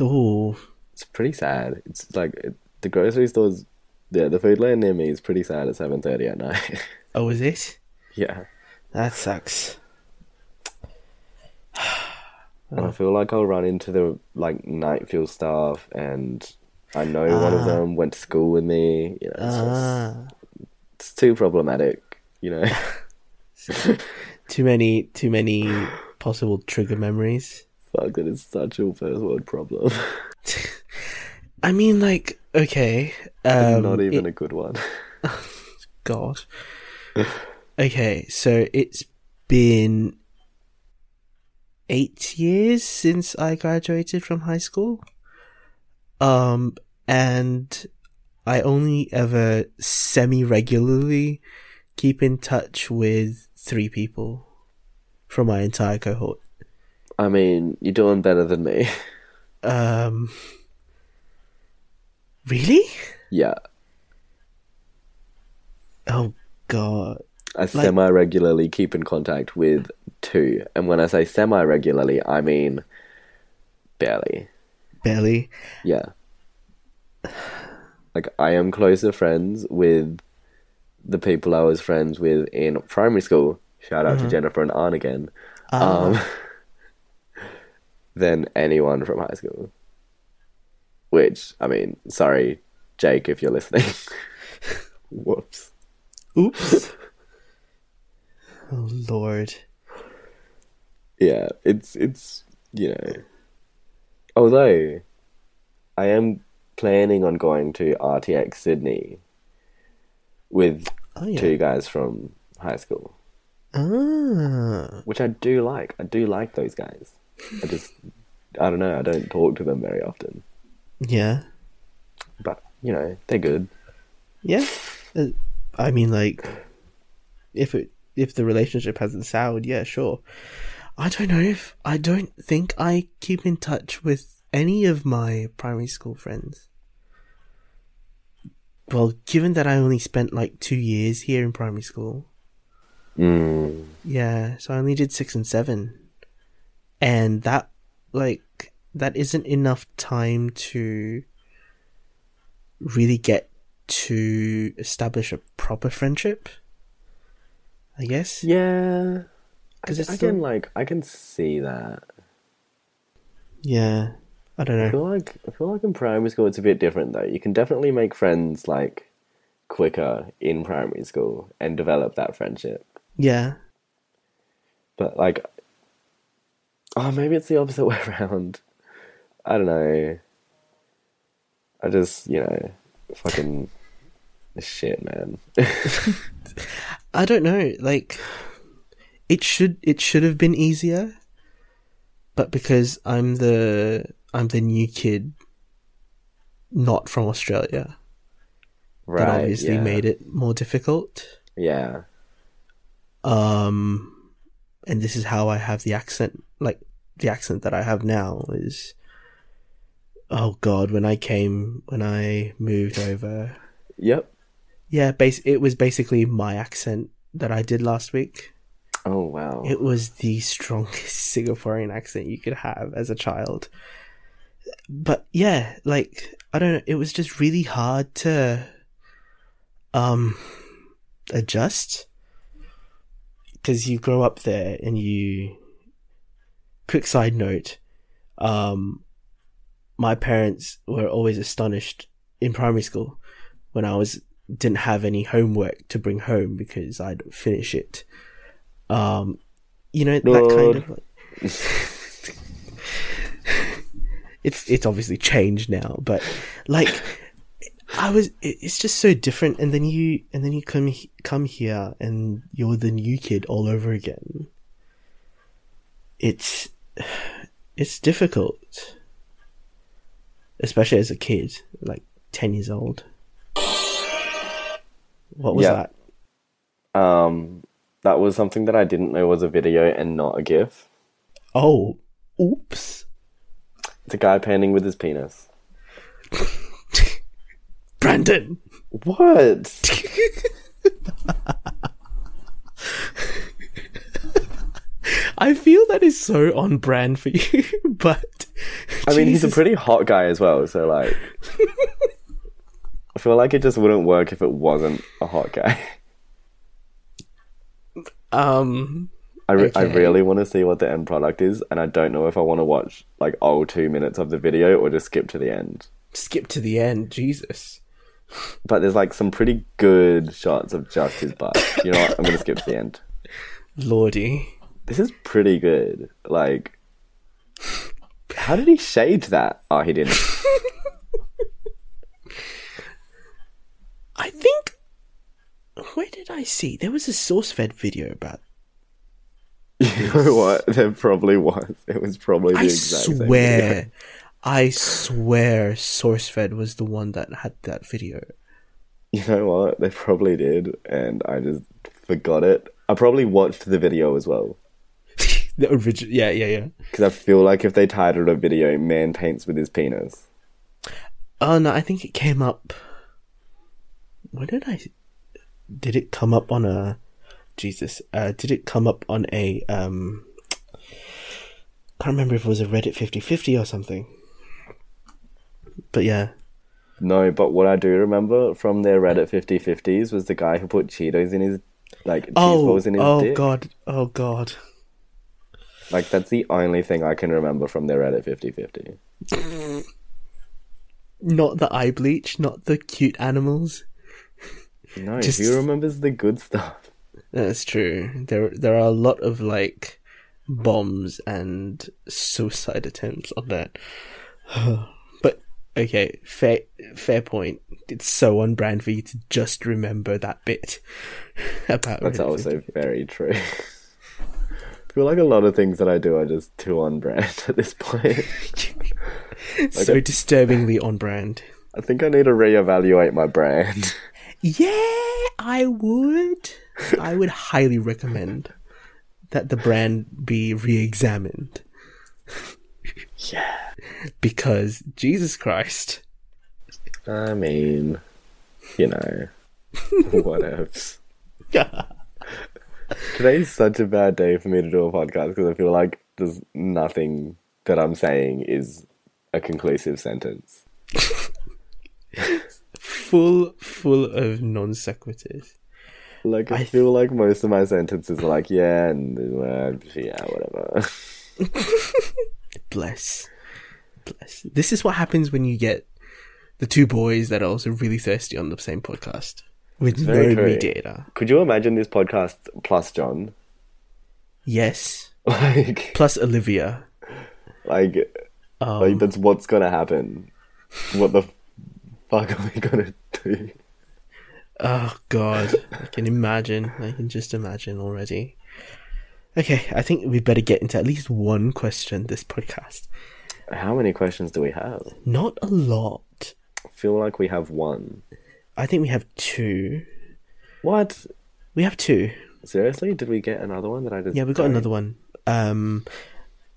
Ooh. It's pretty sad. It's like it, the grocery stores. Yeah, the Foodland near me is pretty sad at seven thirty at night. Oh, is it? yeah, That sucks. and I feel like I'll run into the like night fill staff, and I know one of Ah. them went to school with me. You know, it's, just, Ah. it's too problematic. You know. Too many too many possible trigger memories. Fuck, that is such a first world problem. I mean like okay. Um Not even it- a good one. God. Okay, so it's been eight years since I graduated from high school. Um, and I only ever semi regularly keep in touch with three people from my entire cohort. I mean, you're doing better than me. Um, really? yeah. Oh, God. I semi regularly keep in contact with two. And when I say semi regularly, I mean barely. Barely. Yeah. Like, I am closer friends with the people I was friends with in primary school. Shout out to Jennifer and Arn again. Um, than anyone from high school. Which, I mean, sorry, Jake, if you're listening. Whoops. Oops. Oh, Lord. yeah, it's it's you know. Although, I am planning on going to RTX Sydney with Oh, yeah. two guys from high school, Ah. which I do like. I do like those guys. I just, I don't know. I don't talk to them very often, Yeah. but you know, they're good. Yeah. Uh, I mean, like, if it if the relationship hasn't soured, yeah, sure. I don't know if I don't think I keep in touch with any of my primary school friends. Well, given that I only spent like two years here in primary school, Mm, yeah, so I only did six and seven, and that like that isn't enough time to really get to establish a proper friendship. I guess. yeah, I, 'Cause it's I still- can like I can see that. Yeah, I don't know. I feel like I feel like in primary school it's a bit different though. You can definitely make friends like quicker in primary school and develop that friendship. Yeah, But like, oh, maybe it's the opposite way around. I don't know. I just you know, fucking shit, man. I don't know. Like, it should it should have been easier, but because I'm the I'm the new kid, not from Australia, right? that obviously yeah. made it more difficult. Yeah. Um, and this is how I have the accent, like the accent that I have now is. Oh God! When I came, when I moved over, Yep. Yeah, base it was basically my accent that I did last week. Oh wow. It was the strongest Singaporean accent you could have as a child. But yeah, like I don't know, it was just really hard to um adjust because you grow up there and you quick side note um my parents were always astonished in primary school when I was didn't have any homework to bring home because I'd finish it. Um, you know that kind of. Like, it's it's obviously changed now, but like I was, it's just so different. And then you and then you come come here and you're the new kid all over again. It's it's difficult, especially as a kid, like ten years old. What was Yeah. that? Um, that was something that I didn't know was a video and not a GIF. Oh, oops. It's a guy painting with his penis. Brandon. What? I feel that is so on brand for you, but I mean, he's a pretty hot guy as well, so like, feel like it just wouldn't work if it wasn't a hot guy. um I, re- I really want to see what the end product is, and I don't know if I want to watch like all two minutes of the video or just skip to the end. skip to the end. Jesus. But there's like some pretty good shots of just his butt. You know what? I'm gonna skip to the end. Lordy. This is pretty good. Like, how did he shade that? Oh, he didn't. I think where did I see? There was a SourceFed video about You know what? There probably was. It was probably the I exact same video. swear I swear SourceFed was the one that had that video. You know what? They probably did, and I just forgot it. I probably watched the video as well. the original yeah, yeah, yeah. Because I feel like if they titled a video "Man paints with his penis," Oh no, I think it came up. When did I? Did it come up on a? Jesus, uh, did it come up on a? Um, can't remember if it was a Reddit 50-50 or something. But yeah, no. But what I do remember from their Reddit 50-50s was the guy who put Cheetos in his like oh, balls in his oh dick. god, oh god. Like that's the only thing I can remember from their Reddit 50-50. Not the eye bleach, not the cute animals. No, Just- who remembers the good stuff? That's true. There, there are a lot of like bombs and suicide attempts on that. but okay, fair, fair point. It's so on brand for you to just remember that bit about. That's also very true. I feel like a lot of things that I do are just too on brand at this point. so disturbingly on brand. I think I need to reevaluate my brand. Yeah, I would. I would highly recommend that the brand be re-examined Yeah. because Jesus Christ. I mean, you know, what else? Today's such a bad day for me to do a podcast because I feel like there's nothing that I'm saying is a conclusive sentence. Full, full of non sequiturs. Like, I, I- feel like most of my sentences are like, yeah, and uh, yeah, whatever. Bless. Bless. This is what happens when you get the two boys that are also really thirsty on the same podcast with very no true. mediator. Could you imagine this podcast plus John? Yes. Like, Plus Olivia. like, Um, like that's what's gonna happen. What the fuck are we gonna do? Oh God, I can imagine. I can just imagine already. Okay, I think we better get into at least one question this podcast. How many questions do we have? Not a lot. I feel like we have one. I think we have two. What? We have two. Seriously? Did we get another one that I didn't? Yeah, we got another one. Um,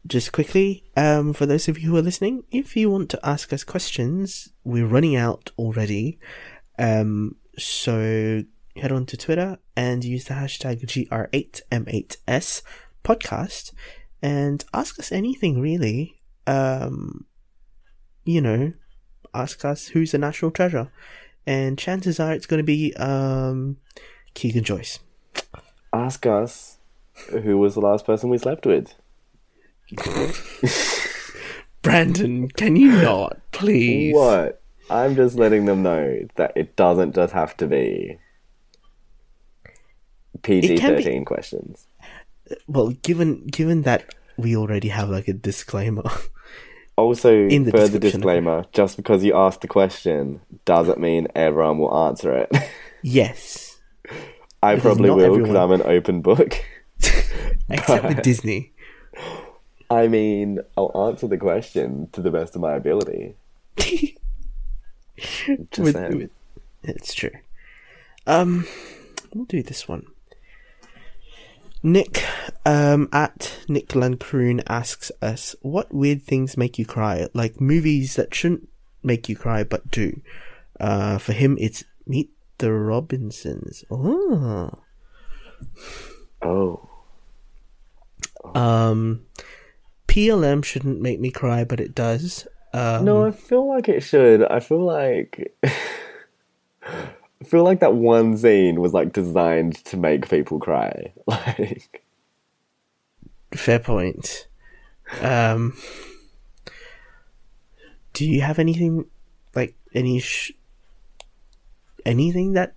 just quickly, um, for those of you who are listening, if you want to ask us questions, we're running out already. Um, so head on to Twitter and use the hashtag GR8M8S podcast and ask us anything really. Um, you know, ask us who's a national treasure, and chances are it's going to be um Keegan Joyce. Ask us who was the last person we slept with. Brandon, can you not, please? What? I'm just letting them know that it doesn't just have to be PG can be- thirteen questions. Well, given given that we already have like a disclaimer. Also, In the further disclaimer: just because you ask the question doesn't mean everyone will answer it. yes, I Because probably will because everyone- I'm an open book. except with Disney. I mean, I'll answer the question to the best of my ability. Just With- with- it's true. Um, we'll do this one. Nick, um, at Nick Lancroon asks us, "What weird things make you cry? Like movies that shouldn't make you cry but do." Uh, for him, it's Meet the Robinsons. Oh. Oh, Um, PLM shouldn't make me cry, but it does. Um, no, I feel like it should. I feel like I feel like that one scene was like designed to make people cry. Like, Fair point. Um, do you have anything like any sh- anything that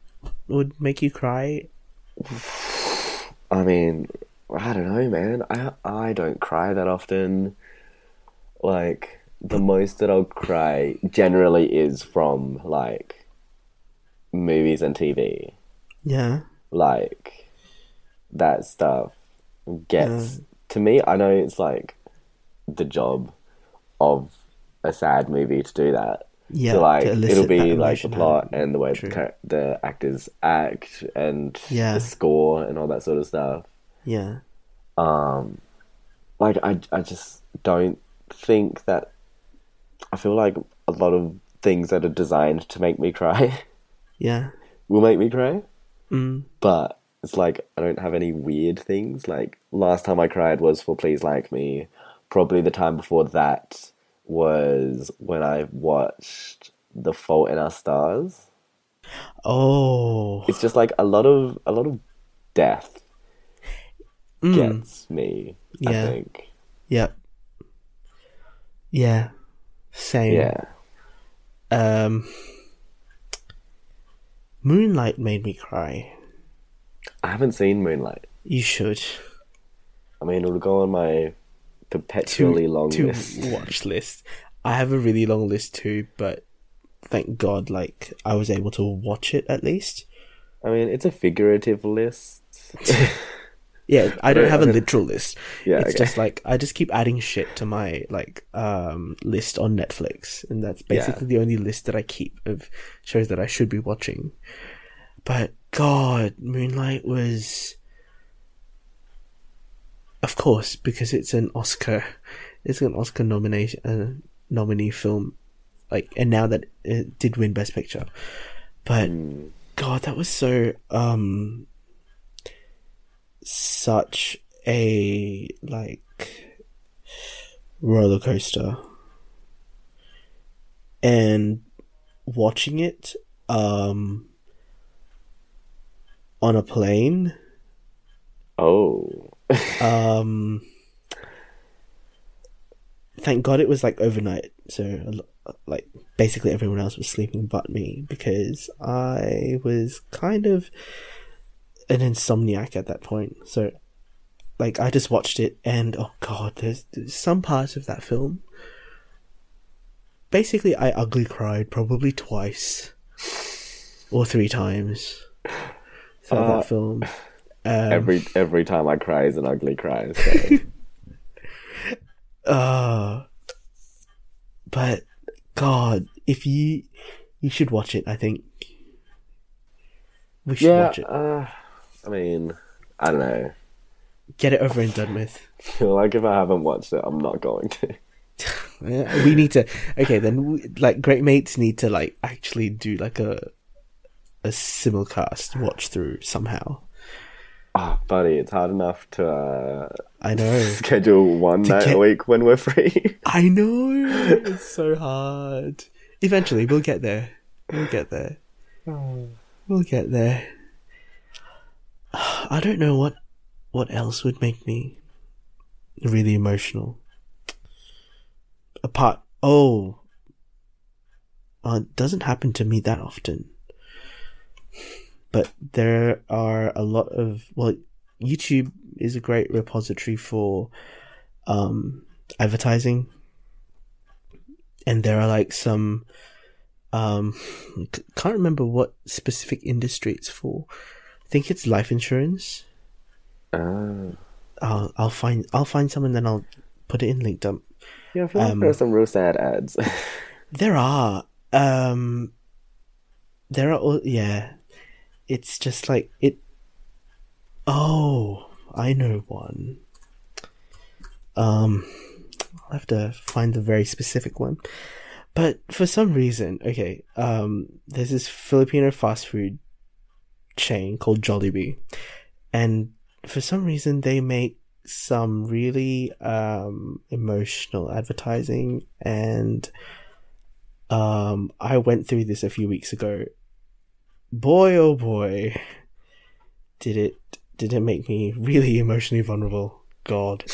would make you cry? I mean, I don't know, man. I I don't cry that often. Like the most that I'll cry generally is from like movies and TV. Yeah, Like that stuff gets to me. I know it's like the job of a sad movie to do that. yeah. so like to it'll be like the plot and the way the, the actors act and Yeah. the score and all that sort of stuff. Yeah, Um, like I, I just don't think that. I feel like a lot of things that are designed to make me cry yeah. will make me cry, Mm. but it's like I don't have any weird things. Like last time I cried was for Please Like Me. Probably the time before that was when I watched The Fault in Our Stars. Oh, It's just like a lot of a lot of death Mm. gets me. I Yeah. think. Yep. Yeah. Same. Yeah. Um. Moonlight made me cry. I haven't seen Moonlight. You should. I mean, it'll go on my perpetually long to list. watch list. I have a really long list too, but thank God, like I was able to watch it at least. I mean, it's a figurative list. Yeah, I don't have a literal list. Yeah, it's okay. just like I just keep adding shit to my like um list on Netflix, and that's basically the only list that I keep of shows that I should be watching. But God, Moonlight was, of course, because it's an Oscar, it's an Oscar nomination, uh, nominee film, like, and now that it did win Best Picture, but God, that was so um such a like roller coaster. And watching it um on a plane. Oh, um thank god it was like overnight. So like basically everyone else was sleeping but me because i was kind of an insomniac at that point so like i just watched it and oh god there's, there's some parts of that film basically i ugly cried probably twice or three times throughout Uh, that film um, every every time I cry is an ugly cry. So. Uh, but God, if you you should watch it, I think we should yeah, watch it. uh, I mean, I don't know. Get it over and done with. I feel like if I haven't watched it, I'm not going to. We need to. Okay, then we, like great mates need to like actually do like a a simulcast watch through somehow. Oh, buddy, it's hard enough to uh, I know. schedule one night get- a week when we're free. I know. It's so hard. Eventually, we'll get there. We'll get there. Oh. We'll get there. I don't know what what else would make me really emotional. Apart, oh, uh, doesn't happen to me that often. But there are a lot of well, YouTube is a great repository for um, advertising, and there are like some um, can't remember what specific industry it's for. Think it's life insurance. Ah. I'll I'll find I'll find some and then I'll put it in LinkedIn. Yeah, I feel like Um, there are some real sad ads. There are um there are al- yeah. It's just like it Oh, I know one. Um I'll have to find the very specific one. But for some reason, okay, um there's this Filipino fast food chain called Jollibee. And for some reason they make some really um emotional advertising and um, I went through this a few weeks ago. Boy, oh boy, did it did it make me really emotionally vulnerable? God,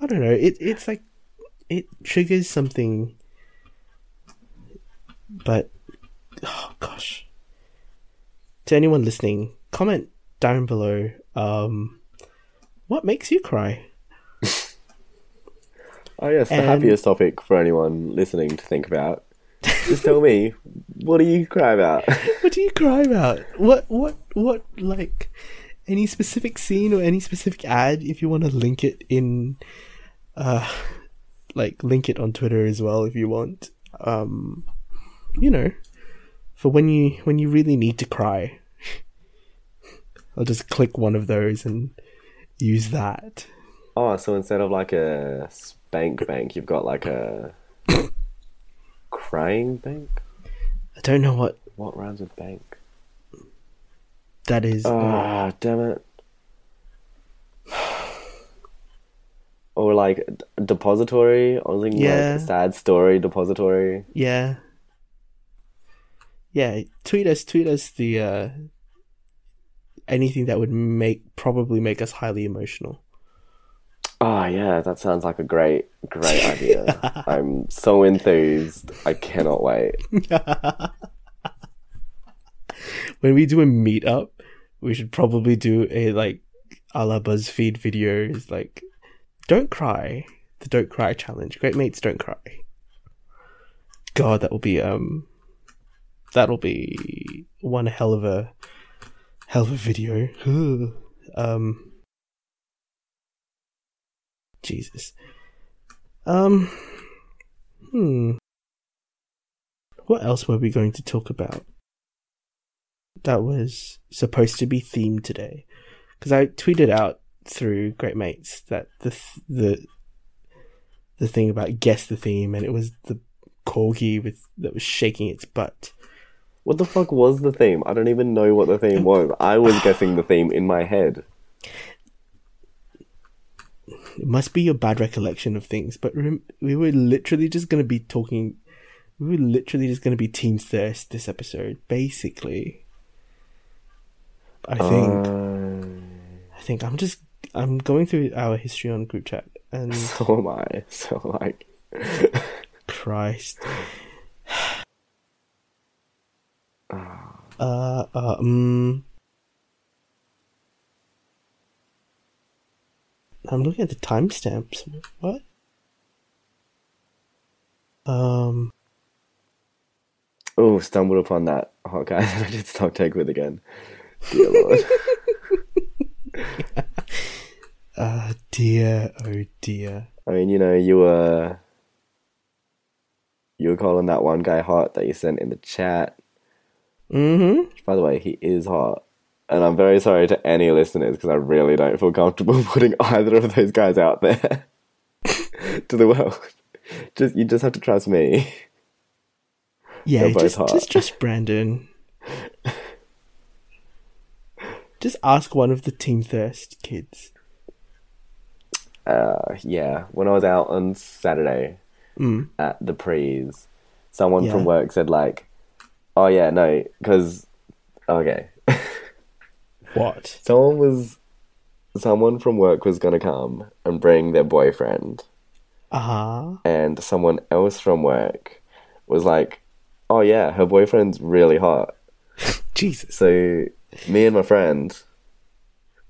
I don't know. It it's like it triggers something, but oh gosh. To anyone listening, comment down below. Um, what makes you cry? oh yes, the happiest topic for anyone listening to think about. Just tell me, what do you cry about? what do you cry about? What what what like any specific scene or any specific ad if you want to link it in uh like link it on Twitter as well if you want. Um you know, for when you when you really need to cry. I'll just click one of those and use that. Oh, so instead of like a spank bank, you've got like a crying bank? I don't know what What rhymes with bank? that is. Ah, damn it. Or like depository, or something Yeah. like sad story depository. Yeah. Yeah, tweet us, tweet us the uh anything that would make probably make us highly emotional. Oh yeah, that sounds like a great, great idea. I'm so enthused. I cannot wait. when we do a meetup, we should probably do a like a la BuzzFeed videos like don't cry. The don't cry challenge. Great mates don't cry. God, that will be um that'll be one hell of a hell of a video. um Jesus. Um hmm. What else were we going to talk about? That was supposed to be themed today. Because I tweeted out through Great Mates that the th- the the thing about guess the theme, and it was the corgi with that was shaking its butt. What the fuck was the theme? I don't even know what the theme was. I was guessing the theme in my head. It must be your bad recollection of things, but rem- we were literally just going to be talking. We were literally just going to be Team Thirst this episode, basically. I think. Um, I think I'm just. I'm going through our history on group chat, and so am I. So like, Christ. Uh, uh, um. I'm looking at the timestamps. What? Um. oh, stumbled upon that hot guy that I did stock take with again. Dear lord. Uh, dear, oh dear. I mean, you know, you were you were calling that one guy hot that you sent in the chat. Mm-hmm. By the way, he is hot. And I'm very sorry to any listeners because I really don't feel comfortable putting either of those guys out there to the world. Just you just have to trust me. Yeah, just, hot. just, just Brandon. just ask one of the Team Thirst kids. Uh, yeah, when I was out on Saturday Mm. at the prees, someone Yeah. from work said like, "Oh yeah, no, because okay." What? Someone was, someone from work was gonna come and bring their boyfriend, Uh huh. and someone else from work was like, "Oh yeah, her boyfriend's really hot." Jesus. So me and my friend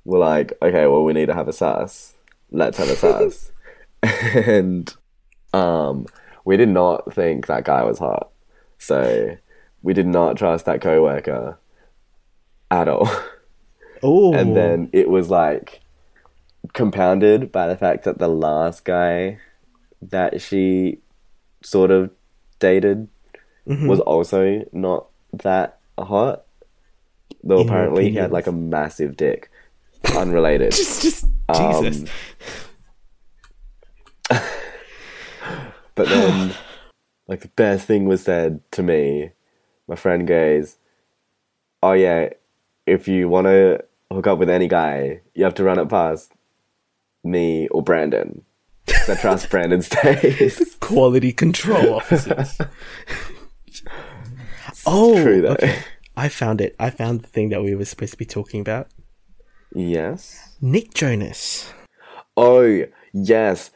were like, "Okay, well, we need to have a sass. Let's have a sass." and um, we did not think that guy was hot, so we did not trust that coworker at all. Oh. and then it was like compounded by the fact that the last guy that she sort of dated Mm-hmm. was also not that hot. Though In apparently he had like a massive dick, unrelated. just, just Um, Jesus. But then, like the best thing was said to me. My friend goes, "Oh yeah, if you want to hook up with any guy, you have to run it past me or Brandon." I trust Brandon's taste." Quality control officers. oh, True though. okay. I found it. I found the thing that we were supposed to be talking about. Yes. Nick Jonas. Oh yes,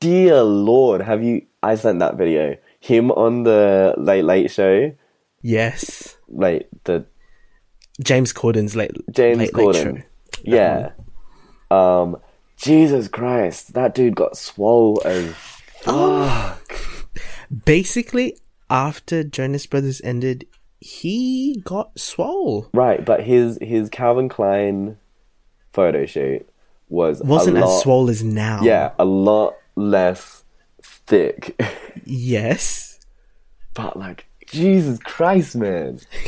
dear Lord, have you? I sent that video. Him on the Late Late Show, Yes. like the James Corden's late James late, late Corden. show. Yeah. Um, Jesus Christ, that dude got swole as fuck. Basically, after Jonas Brothers ended, he got swole. Right, but his his Calvin Klein photo shoot was Wasn't a lot, as swole as now. Yeah, a lot less thick. Yes. but like, Jesus Christ, man,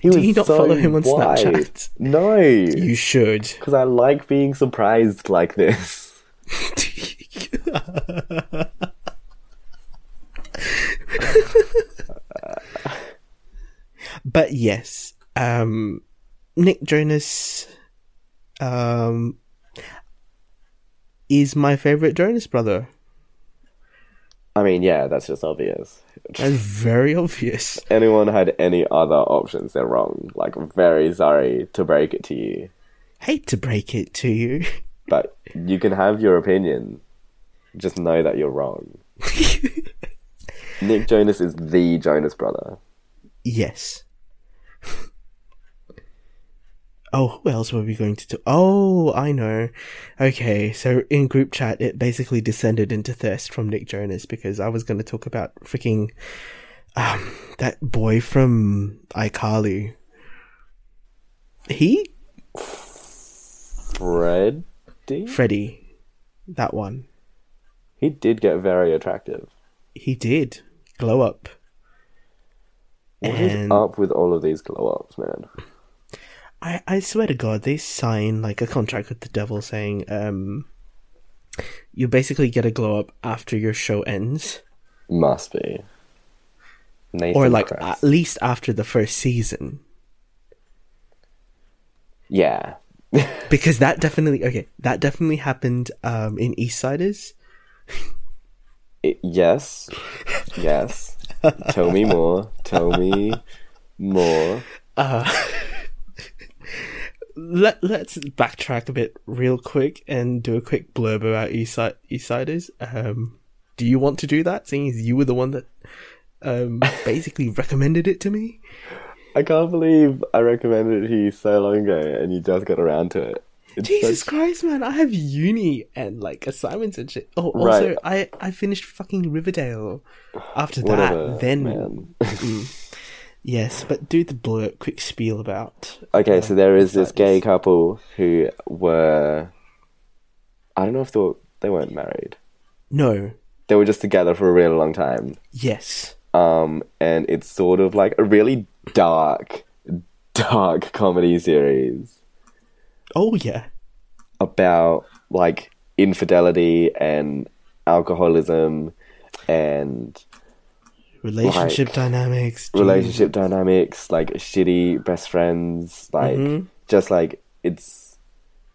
he Do you not so follow him on wide. Snapchat? No, You should. because I like being surprised like this. but yes, um, Nick Jonas, um, is my favorite Jonas brother. I mean, yeah, that's just obvious. That's very obvious. Anyone had any other options, they're wrong. Like, very sorry to break it to you. Hate to break it to you. but you can have your opinion. Just know that you're wrong. Nick Jonas is the Jonas brother. yes. Oh, who else were we going to do? Oh, I know. Okay, so in group chat, it basically descended into thirst from Nick Jonas because I was going to talk about freaking um, that boy from iCarly. He Freddie? Freddie, that one. He did get very attractive. He did glow up. What is And up with all of these glow ups, man? I, I swear to God, they sign like a contract with the devil saying, um, you basically get a glow up after your show ends, Must be. Nathan or like Kress. at least after the first season, yeah. because that definitely okay, that definitely happened um in Eastsiders. It- yes. Yes. Tell me more. Tell me more. Let Let's backtrack a bit real quick and do a quick blurb about Eastside Eastsiders. Um, do you want to do that? Seeing as you were the one that um basically recommended it to me. I can't believe I recommended it to you so long ago and you just got around to it. It's Jesus such- Christ, man! I have uni and like assignments and shit. Oh, also, Right. I I finished fucking Riverdale. After Whatever, that, then man. yes, but do the blur quick spiel about. Okay, so there is this gay couple who were. I don't know if they were, they weren't married. No, They were just together for a really long time. yes, Um, and it's sort of like a really dark, dark comedy series oh yeah, about like infidelity and alcoholism and relationship Like, dynamics, relationship dynamics, like shitty best friends, like Mhm. just like it's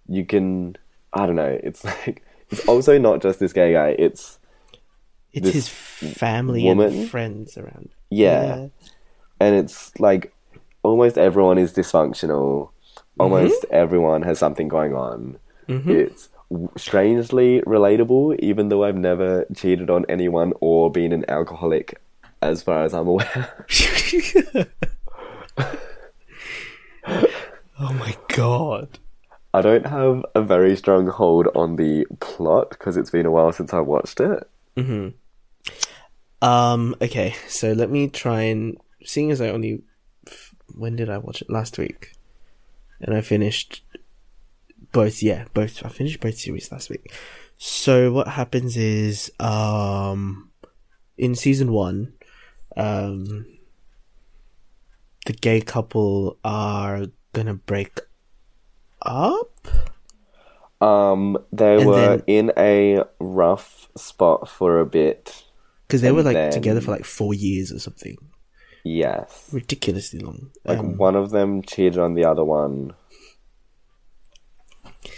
you can I don't know, it's like it's also not just this gay guy, it's It's his family woman? and friends around. yeah. And it's like almost everyone is dysfunctional. Almost everyone has something going on. It's strangely relatable, even though I've never cheated on anyone or been an alcoholic as far as I'm aware. oh my god. I don't have a very strong hold on the plot because it's been a while since I watched it. Um. Okay. So let me try and seeing as I only when did I watch it last week, and I finished both. Yeah, both. I finished both series last week. So what happens is, um, in season one, um, the gay couple are gonna break up. Um, they And were then- in a rough spot for a bit. Because they were like then- together for like four years or something, Yes. ridiculously long. Like Um, one of them cheated on the other one.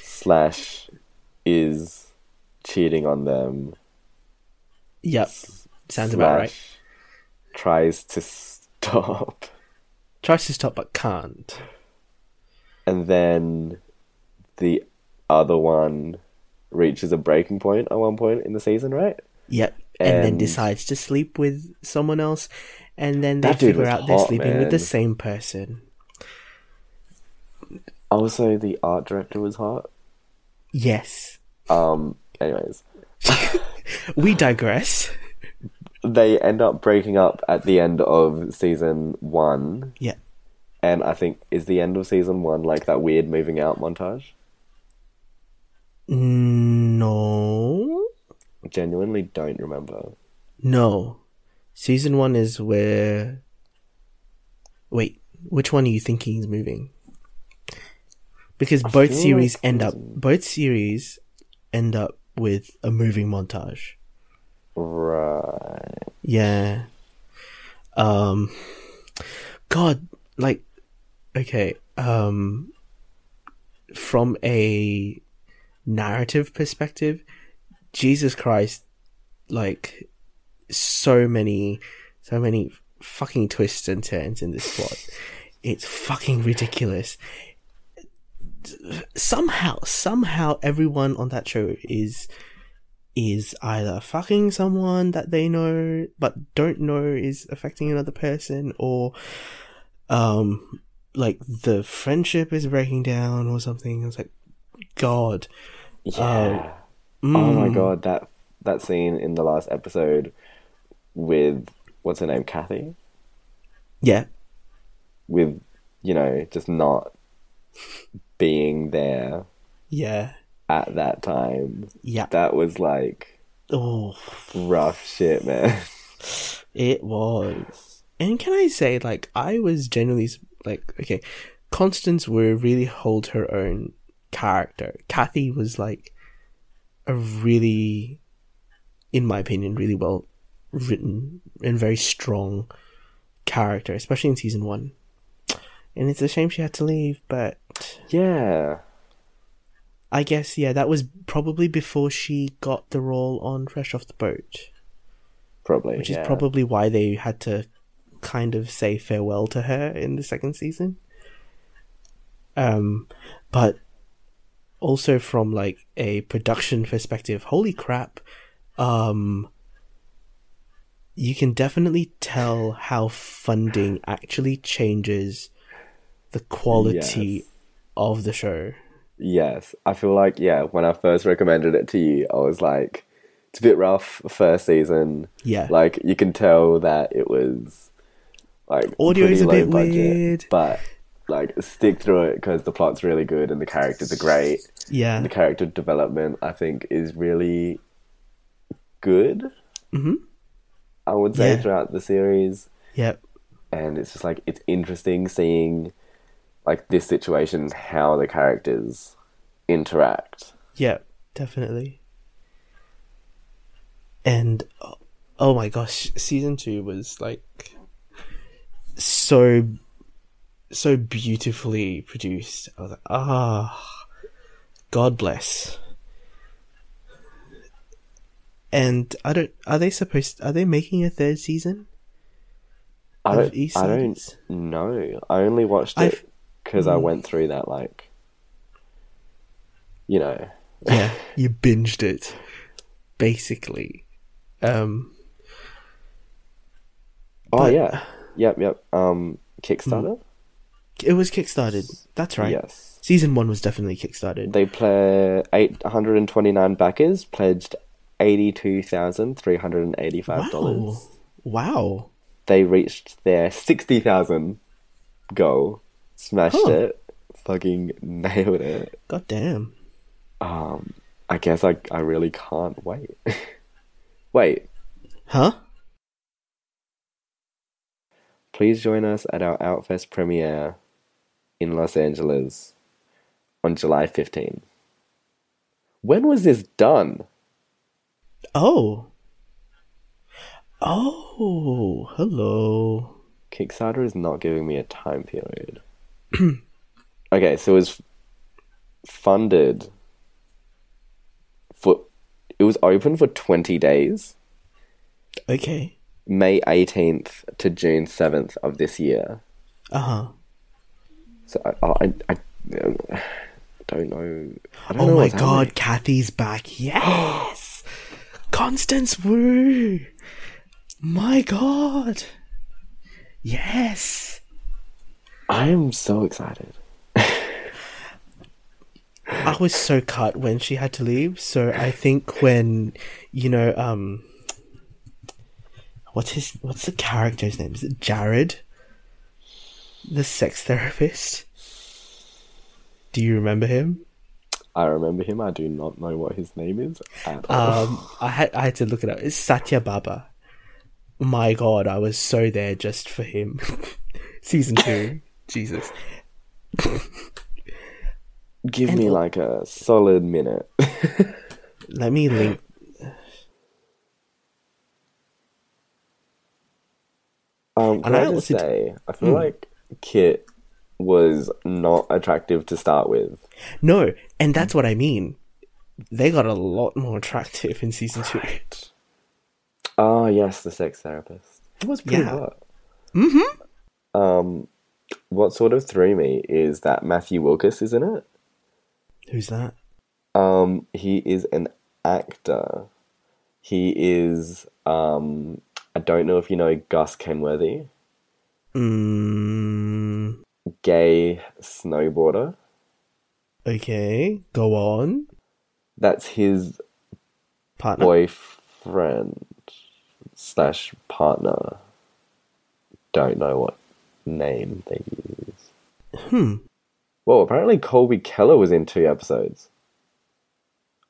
Slash is cheating on them. yep, sounds about right. Tries to stop. Tries to stop but can't. And then the other one reaches a breaking point at one point in the season, right? Yep, and, then decides to sleep with someone else, and then they figure out they're hot, sleeping with the same person. Also, the art director was hot. Yes, Um, anyways, we digress. They end up breaking up at the end of season one, Yeah, and I think is the end of season one like that weird moving out montage. no, Genuinely don't remember. no. Season one is where. Wait, which one are you thinking is moving? Because both series like end up both series end up with a moving montage. Right. Yeah. Um God, like okay, um from a narrative perspective, Jesus Christ like so many so many fucking twists and turns in this plot. It's fucking ridiculous. Somehow, somehow everyone on that show is is either fucking someone that they know but don't know is affecting another person or um like the friendship is breaking down or something. It's like god. Yeah. oh my Mm. god, that that scene in the last episode with what's her name, Kathy, yeah. With you know just not being there. Yeah at that time. yeah That was like oh rough shit, man. It was. And can I say, like, I was genuinely, s- like, okay, Constance would really hold her own character. Kathy was, like, a really, in my opinion, really well written and very strong character, especially in season one. And it's a shame she had to leave, but yeah. I guess, yeah, that was probably before she got the role on Fresh Off the Boat. Probably. which yeah. is probably why they had to kind of say farewell to her in the second season. Um, but also from like a production perspective, holy crap! Um, you can definitely tell how funding actually changes the quality Yes. of the show. Yes, I feel like yeah. When I first recommended it to you, I was like, it's a bit rough first season. Yeah, Like you can tell that it was like Audio is a low bit budget, weird. but like stick through it because the plot's really good and the characters are great. yeah, The character development I think is really good. Mhm. I would say Yeah. throughout the series, yep, and it's just like it's interesting seeing like this situation how the characters interact. Yep, definitely. And oh, oh my gosh, season two was like so so beautifully produced. I was like, ah, God bless. And I don't. Are they supposed? Are they making a third season? I don't, I don't know. I only watched I've- because I went through that like, you know, Yeah, you binged it, basically. Um, Oh But- yeah, yep, yep. Um, Kickstarter. It was kickstarted. That's right. Yes, Season one was definitely kickstarted. they play eight hundred and twenty nine backers pledged eighty two thousand three hundred and eighty five dollars. Wow. Wow. They reached their sixty thousand goal, smashed Huh. it, fucking nailed it. God damn. Um, I guess I I really can't wait. wait, Huh? please join us at our Outfest premiere in Los Angeles on July 15. When was this done? Oh. Oh, hello. Kickstarter is not giving me a time period. okay, so it was funded for it was open for 20 days, Okay. May 18th to June 7th of this year. Uh huh. So I I, I, I don't know. Don't Oh know my god, happening. Kathy's back. Yes! Constance Wu! My god! Yes! I am so excited. I was so cut when she had to leave, so I think when, you know, um. What's his. What's the character's name? Is it Jared? The sex therapist? Do you remember him? I remember him. I do not know what his name is at all. Um, I had I had to look it up. It's Satya Baba. My God, I was so there just for him. Season two, Jesus. Give and- me like a solid minute. Let me link. Um, can And I I just also say, I feel Hmm. like Kit was not attractive to start with. No, and that's what I mean. They got a lot more attractive in season two. Ah, yes, the sex therapist. It was pretty Yeah. hot. Mm-hmm. Um, what sort of threw me is that Matthew Wilkes is in it. Who's that? Um, he is an actor. He is. Um, I don't know if you know Gus Kenworthy, Mm, gay snowboarder. okay, go on. That's his Partner. boyfriend slash partner. Don't know what name they use. Hmm. Well, apparently Colby Keller was in two episodes.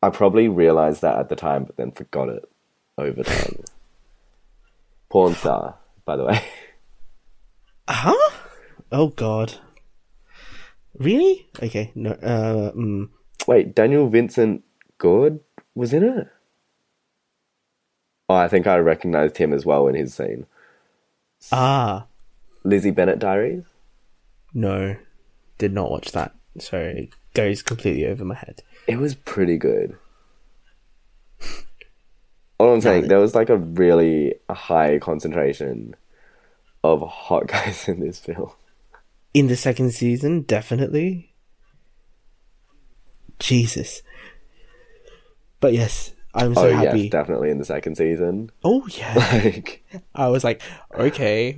I probably realized that at the time, but then forgot it over time. Porn star, by the way. Huh? Oh God. Really? Okay. No. Uh. Mm. Wait, Daniel Vincent Gordh was in it? Oh, I think I recognized him as well in his scene. Ah. Lizzie Bennet Diaries? No. Did not watch that. So it goes completely over my head. It was pretty good. All I'm saying, there was like a really high concentration of hot guys in this film. In the second season, definitely. Jesus. But yes, I'm so oh happy. yes, definitely in the second season. oh yeah. Like, I was like, okay.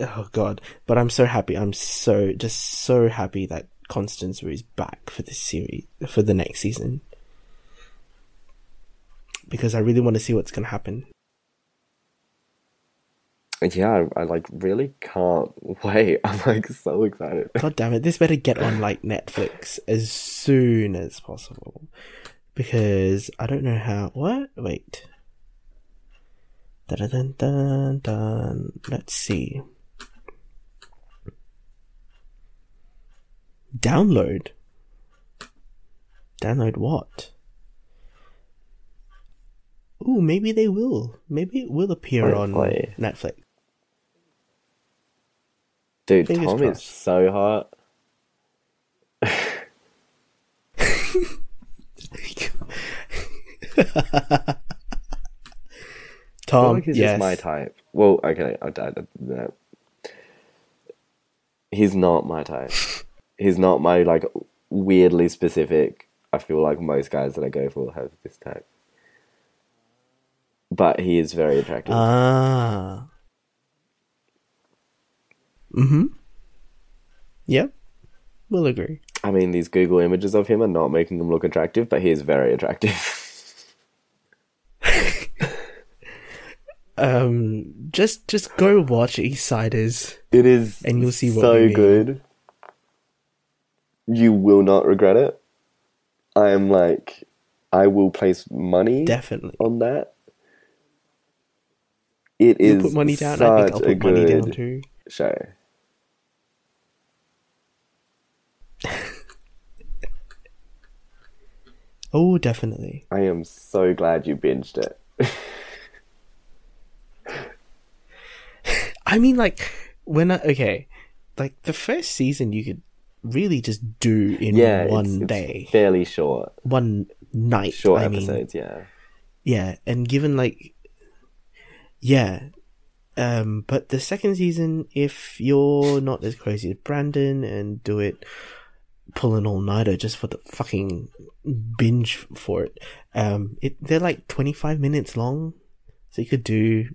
Oh god. But I'm so happy. I'm so just so happy that Constance Wu is back for this series for the next season. Because I really want to see what's gonna happen. yeah, I, I like really can't wait. I'm like so excited. God damn it, this better get on like Netflix as soon as possible. Because I don't know how what? Wait. Dun dun dun dun. Let's see. Download. Download what? Ooh, maybe they will. Maybe it will appear on Hopefully. Netflix. Dude, Fingers Tom is so hot. Tom, like he's yes. just my type. Well, okay, I, I, no. He's not my type. He's not my like weirdly specific. I feel like most guys that I go for have this type. But he is very attractive. Ah. Mm-hmm. Yep. We'll agree. I mean, these Google images of him are not making him look attractive, but he is very attractive. Um, just just go watch Eastsiders. It is And you'll see what so good. You will not regret it. I am like, I will place money Definitely. on that. It You'll is put money down. such I think I'll put money down too. show. Oh, definitely. I am so glad you binged it. I mean, like when I okay, like the first season you could really just do in yeah, one it's, it's day, fairly short, one night. short I mean, episodes. yeah, yeah, and given like, yeah, um, but the second season, if you're not as crazy as Brandon and do it, pull an all nighter just for the fucking binge for it, um, it they're like twenty five minutes long, so you could do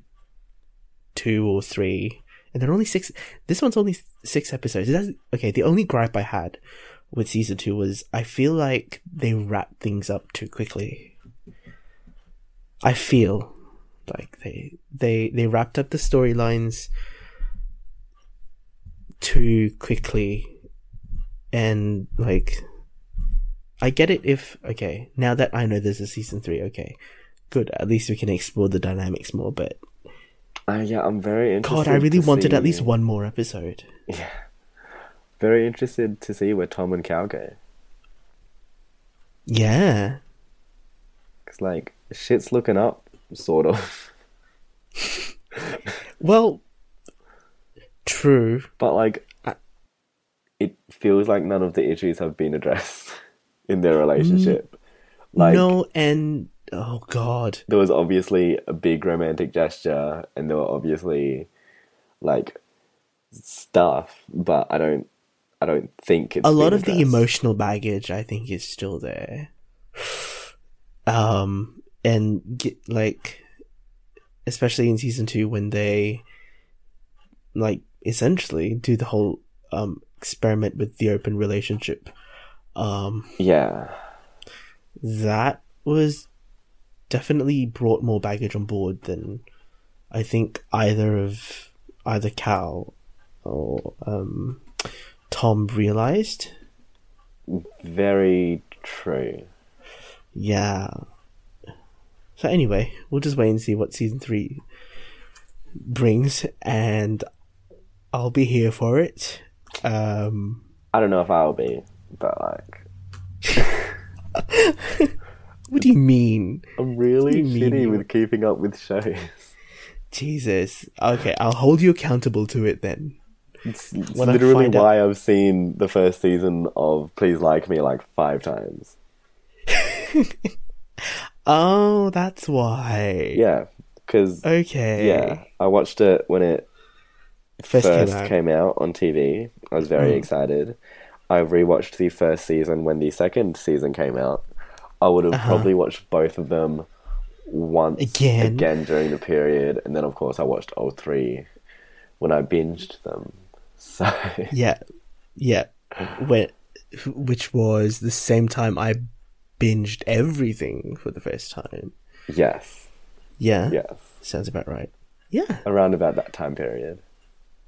two or three, and they're only six. This one's only six episodes. That's, okay, the only gripe I had with season two was I feel like they wrap things up too quickly. I feel like they they they wrapped up the storylines too quickly and like I get it if okay, now that I know there's a season 3, okay. Good, at least we can explore the dynamics more, but uh, yeah. I'm very interested. god, I really wanted at least one more episode. Yeah, very interested to see where Tom and Cal go. Yeah. Cause like shit's looking up, sort of. Well, true. But like, I- it feels like none of the issues have been addressed in their relationship. Like, no, and oh god. there was obviously a big romantic gesture, and there were obviously like stuff, but I don't, I don't think it's a lot of the emotional baggage i think is still there. Um and get, like especially in season 2 when they like essentially do the whole um experiment with the open relationship um Yeah, that was definitely brought more baggage on board than i think either of either cal or um tom realized very true. Yeah. So anyway, we'll just wait and see what season three brings, and I'll be here for it. Um, I don't know if I'll be, but like, what do you mean, I'm really mean shitty with keeping up with shows. Jesus? Okay, I'll hold you accountable to it then. It's, it's literally find out- why I've seen the first season of Please Like Me like five times. Oh, that's why. Yeah, because Okay. yeah, I watched it when it First, first came out. came out on TV. I was very Mm. excited. I rewatched the first season when the second season came out. I would have Uh-huh. probably watched both of them once Again? again during the period, and then of course I watched all three when I binged them. So Yeah, yeah. When, which was the same time I binged everything for the first time. yes, Yeah. yes, Sounds about right. Yeah. around about that time period.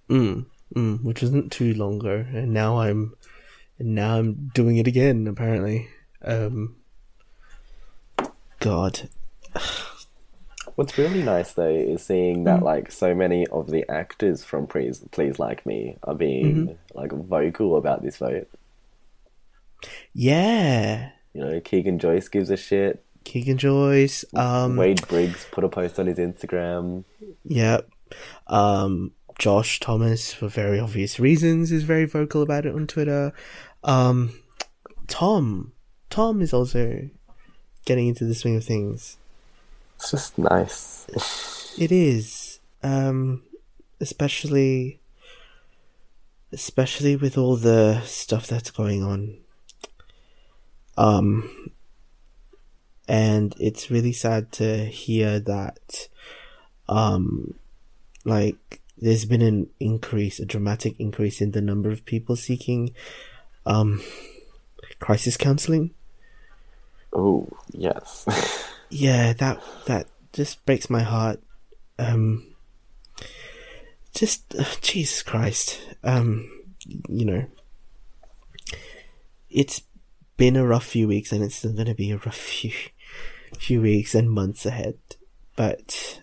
Mm, mm, which wasn't too long ago, and now I'm, and now I'm doing it again. Apparently, um, God, What's really nice though is seeing Mm. that like so many of the actors from Please Please Like Me are being Mm-hmm. like vocal about this vote. yeah, You know, Keegan Joyce gives a shit. Keegan Joyce, um, Wade Briggs put a post on his Instagram. Yep. Um, Josh Thomas, for very obvious reasons, is very vocal about it on Twitter. Um, Tom, Tom is also getting into the swing of things. It's just nice. It is, um, especially, especially with all the stuff that's going on. Um, and it's really sad to hear that, um, like there's been an increase, a dramatic increase in the number of people seeking um, crisis counseling. Oh yes. Yeah, that that just breaks my heart. Um, just uh, Jesus Christ. Um, you know, it's been a rough few weeks, and it's still going to be a rough few few weeks and months ahead. But,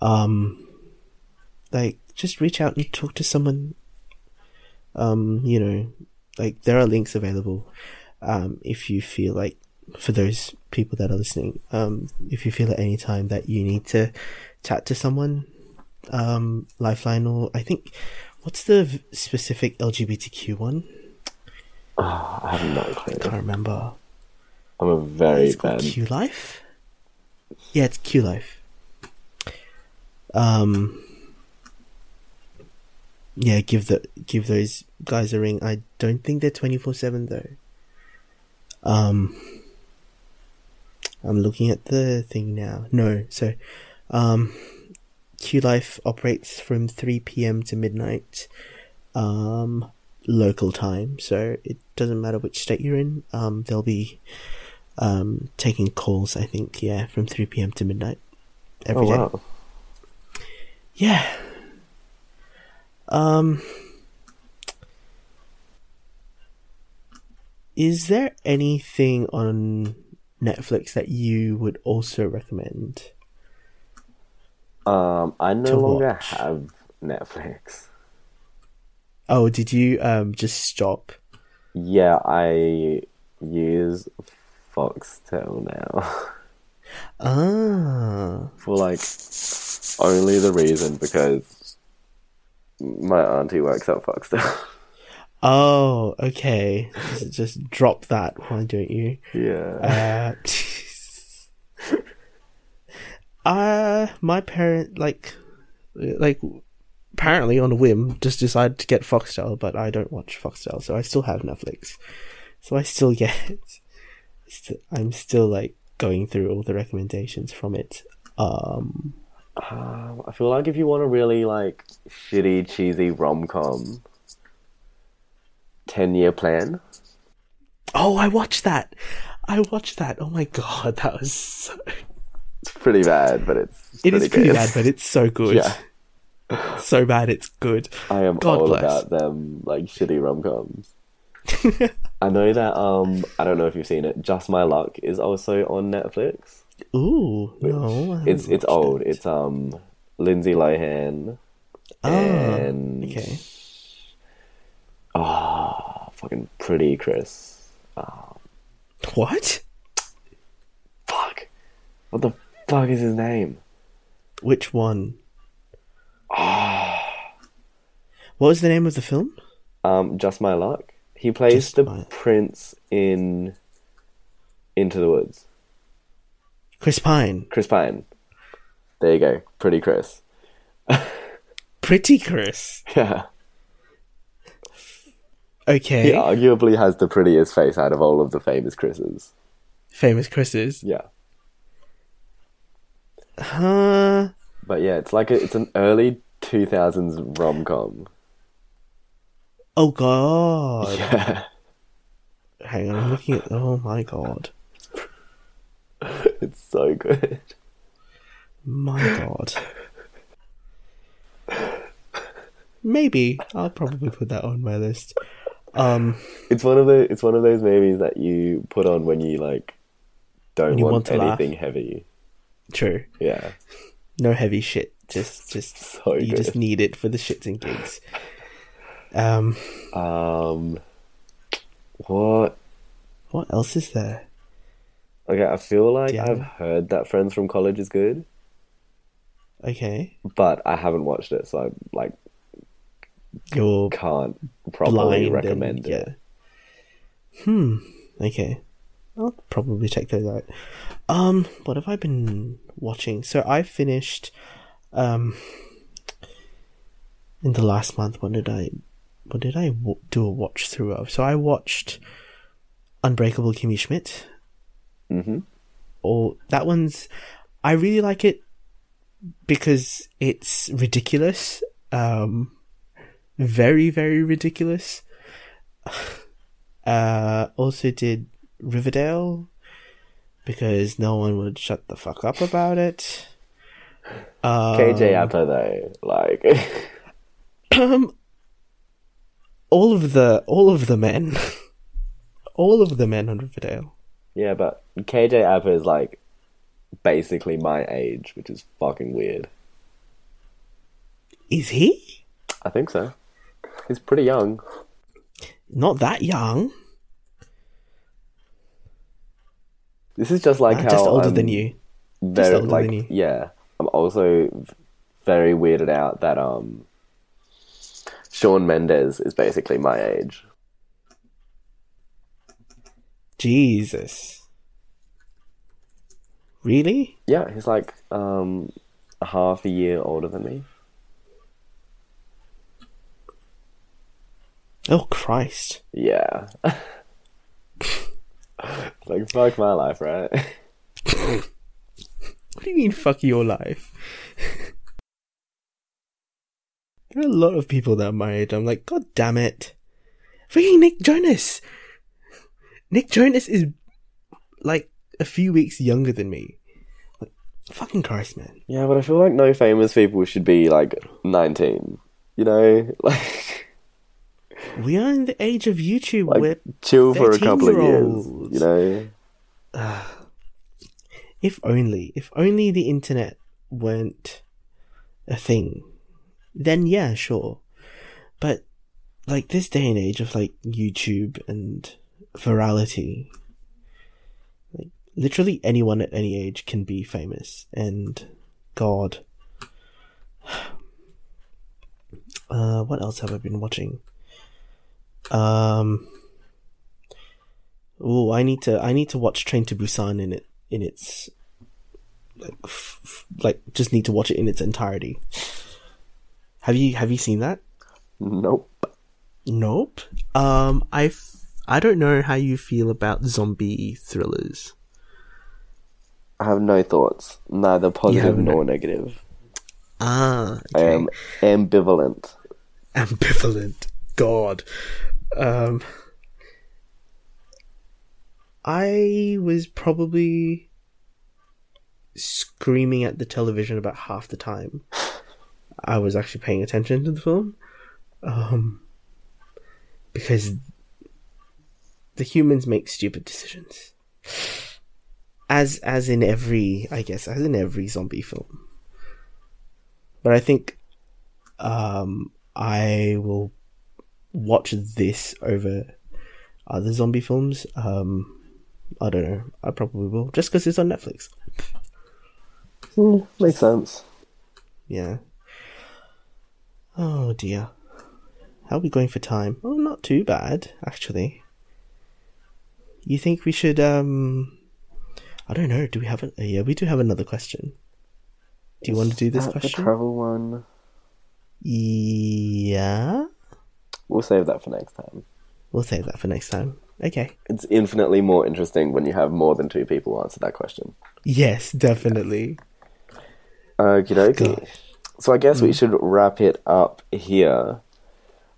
um, like, just reach out and talk to someone. Um, you know, like there are links available. Um, if you feel like for those people that are listening, um, if you feel at any time that you need to chat to someone, um, Lifeline or I think what's the v- specific LGBTQ one? Oh, I have no clue. I can't remember. I'm a very bad. Q Life. Yeah, it's Q Life. Um. Yeah, give the give those guys a ring. I don't think they're twenty four seven though. Um. I'm looking at the thing now. No, so, um, Q Life operates from three p.m. to midnight, um, local time. So it doesn't matter which state you're in. Um, they'll be um, taking calls, I think, yeah, from 3 p.m. to midnight Oh every day. wow. Yeah. Um, is there anything on Netflix that you would also recommend? Um, I no longer watch. have Netflix. Oh, did you um just stop? Yeah, I use Foxtel now Ah, for like only the reason because my auntie works at Foxtel. oh, okay. Just, just drop that. Why don't you? yeah. Uh, uh my parent like like apparently on a whim just decided to get Foxtel, but I don't watch Foxtel, so I still have Netflix. So I still get st- I'm still like going through all the recommendations from it. Um Um, I feel like if you want a really like shitty, cheesy rom com, ten year plan. Oh, I watched that. I watched that. Oh my god, that was so It's pretty bad, but it's It is pretty good. bad, but it's so good. Yeah. So bad it's good. I am God all bless. about them like shitty rom coms. I know that um I don't know if you've seen it. Just My Luck is also on Netflix. Ooh, no. It's it's old. it. It's um Lindsay Lohan Ah, and okay. Oh fucking pretty Chris. What? Fuck. What the fuck is his name? Which one? Ah. What was the name of the film? Um, Just My Luck. He plays Just the My- prince in Into the Woods. Chris Pine. Chris Pine. There you go. Pretty Chris. Pretty Chris. Yeah. Okay. He arguably has the prettiest face out of all of the famous Chris's. Famous Chris's. Yeah. Huh. But yeah, it's like a, it's an early 2000s rom com. Oh god. Yeah. Hang on, I'm looking at. Oh my god. it's so good. My god. Maybe I'll probably put that on my list. Um, It's one of the it's one of those movies that you put on when you like don't you want, want to laugh. anything heavy. true. Yeah. No heavy shit. Just, just So you just need it for the shits and gigs. Um, Um what what else is there? Okay, I feel like Yeah. I've heard that Friends from College is good, Okay, but I haven't watched it, so I'm like you're can't properly and- recommend yeah. it. Hmm. Okay. I'll probably check those out. Um, what have I been watching? So I finished, um, in the last month. What did I, what did I w- do a watch through of? So I watched Unbreakable Kimmy Schmidt. Mm hmm Or that one's, I really like it because it's ridiculous Um, very very ridiculous. Uh, also did Riverdale because no one would shut the fuck up about it. Um, KJ Apa though, like um, all of the all of the men, all of the men on Riverdale. yeah, but KJ Apa is like basically my age, which is fucking weird. Is he I think so. He's pretty young. not that young? This is just like Uh, how just older I'm than you. Very, older like, than you. Yeah, I'm also very weirded out that um, Shawn Mendes is basically my age. Jesus. Really? Yeah, he's like um, half a year older than me. Oh Christ. Yeah. like fuck my life, right? What do you mean fuck your life? there are a lot of people that are my age. I'm like, God damn it. Freaking Nick Jonas! Nick Jonas is like a few weeks younger than me. Like, fucking Christ, man. yeah, but I feel like no famous people should be like 19. You know, like We are in the age of YouTube like where chill for a couple of years. You know. if only, if only the internet weren't a thing, then yeah, sure. But like this day and age of like YouTube and virality, like literally anyone at any age can be famous. And God, uh, what else have I been watching? Um. Oh, I need to. I need to watch Train to Busan in it in its like, f- f- like just need to watch it in its entirety. Have you have you seen that? Nope. Nope. Um, I f- I don't know how you feel about zombie thrillers. I have no thoughts, neither positive have no- nor negative. Ah, I am ambivalent. ambivalent. God. Um, I was probably screaming at the television about half the time. I was actually paying attention to the film. Um, because the humans make stupid decisions. As as in every I guess as in every zombie film. But I think um I will watch this over other zombie films. Um, I don't know. I probably will, just because it's on Netflix. Hmm, makes sense. Yeah. Oh dear. How are we going for time? Oh, not too bad, actually. You think we should? Um, I don't know. Do we have a? Yeah, we do have another question. Do you want to do this Is that The question? travel one. yeah. We'll save that for next time. We'll save that for next time. Okay. It's infinitely more interesting when you have more than two people answer that question. Yes, definitely. Okie dokie. So I guess we mm. should wrap it up here.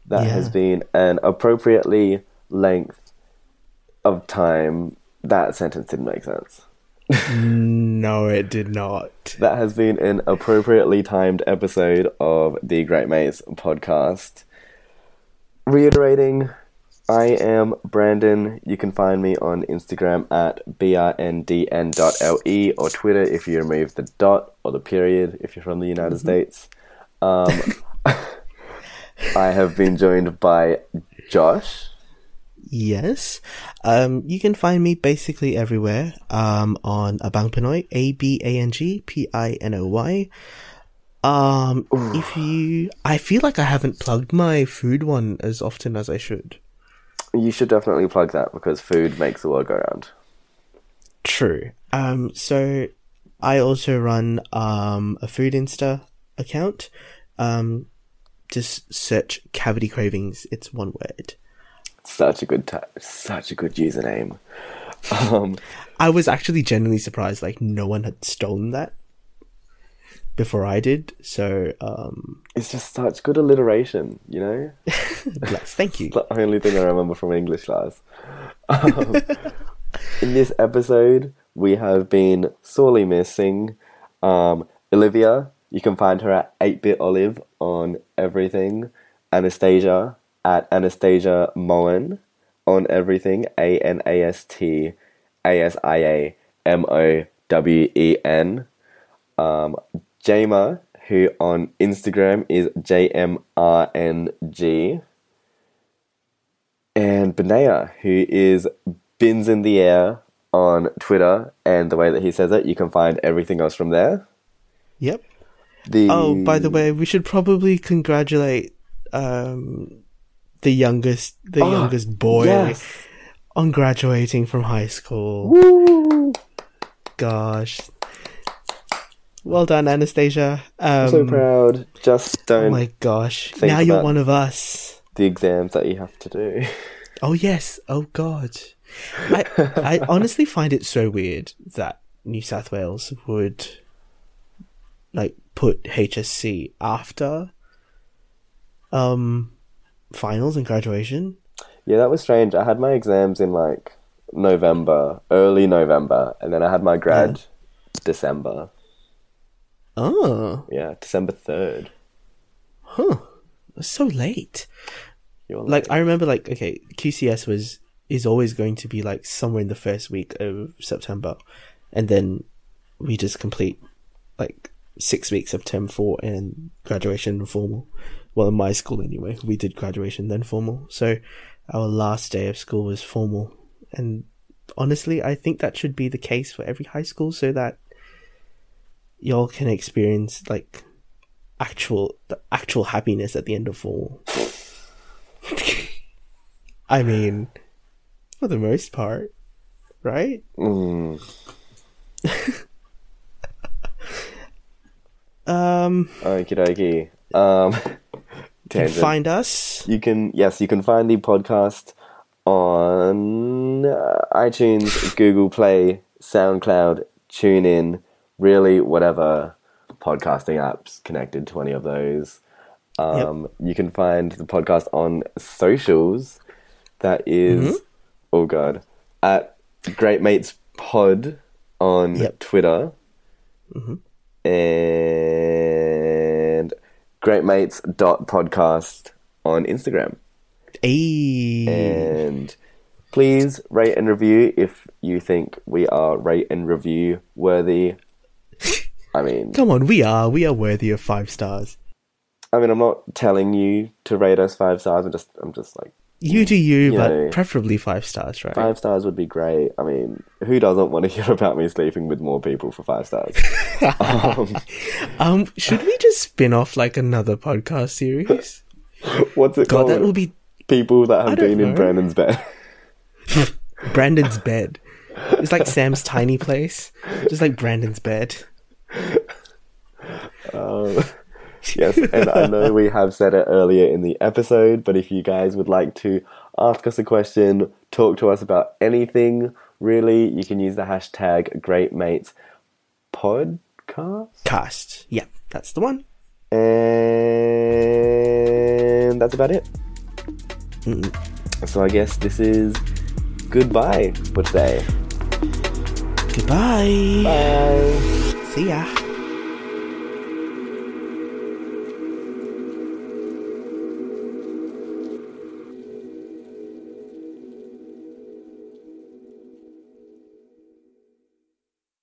That Yeah. has been an appropriately length of time. That sentence didn't make sense. No, it did not. That has been an appropriately timed episode of the Great Mates podcast. Reiterating, I am Brandon. You can find me on Instagram at brndn.le or Twitter if you remove the dot or the period if you're from the United States. Um, I have been joined by Josh. Yes. Um, you can find me basically everywhere. Um, on Abang Pinoy, A B A N G P I N O Y. Um, if you, I feel like I haven't plugged my food one as often as I should. You should definitely plug that because food makes the world go round. True. Um, so I also run um a food Insta account. Um, just search cavity cravings. It's one word. Such a good, ta- such a good username. Um, I was actually genuinely surprised, like no one had stolen that. Before I did. So, um, It's just such good alliteration, you know? bless. Thank you. It's the only thing I remember from English class. Um, in this episode, we have been sorely missing um, Olivia. You can find her at 8bit Olive on everything. Anastasia at Anastasia Mowen on everything. A N A S T A S I A M O W E N. Jama, who on Instagram is J M R N G and Benea, who is bins in the air on Twitter, and the way that he says it, you can find everything else from there. Yep. The Oh, by the way, we should probably congratulate um, the youngest, the Oh, youngest boy yes. on graduating from high school. Woo! Gosh, well done, Anastasia. Um, I'm so proud. Just Oh don't Oh my gosh! Now you're one of us. the exams that you have to do. Oh yes. Oh god. I I honestly find it so weird that New South Wales would like put HSC after um finals and graduation. yeah, that was strange. I had my exams in like November, early November, and then I had my grad December. Oh, Yeah, December third. huh. That's so late. You're Like I remember like okay, QCS was is always going to be like somewhere in the first week of September. And then we just complete like six weeks of term four and graduation and formal. Well in my school anyway, we did graduation then formal. So our last day of school was formal. And honestly I think that should be the case for every high school so that y'all can experience like actual the actual happiness at the end of formal. I mean, for the most part, right? Mm. Um, Okie dokie. Um, can find us. You can yes, you can find the podcast on uh, iTunes, Google Play, SoundCloud, TuneIn, really whatever podcasting apps connected to any of those. Um, You can find the podcast on socials. That is- oh god, at Great Mates Pod on Yep. Twitter and greatmates.podcast on Instagram. Ayy. And please rate and review if you think we are rate and review worthy. I mean, Come on, we are. We are worthy of five stars. I mean, I'm not telling you to rate us five stars. I'm just, I'm just like You do you, You but know. preferably five stars, right? five stars would be great. I mean, who doesn't want to hear about me sleeping with more people for five stars? um, Um, should we just spin off like another podcast series? what's it God, called? that will be people that have been in know. Brandon's bed. Brandon's bed. It's like Sam's tiny place, just like Brandon's bed. Um, yes, and I know we have said it earlier in the episode, but if you guys would like to ask us a question, talk to us about anything, really, you can use the hashtag Great Mates Podcast. Cast. Yeah, that's the one. And that's about it. So I guess this is goodbye for today. Goodbye. Bye. See ya.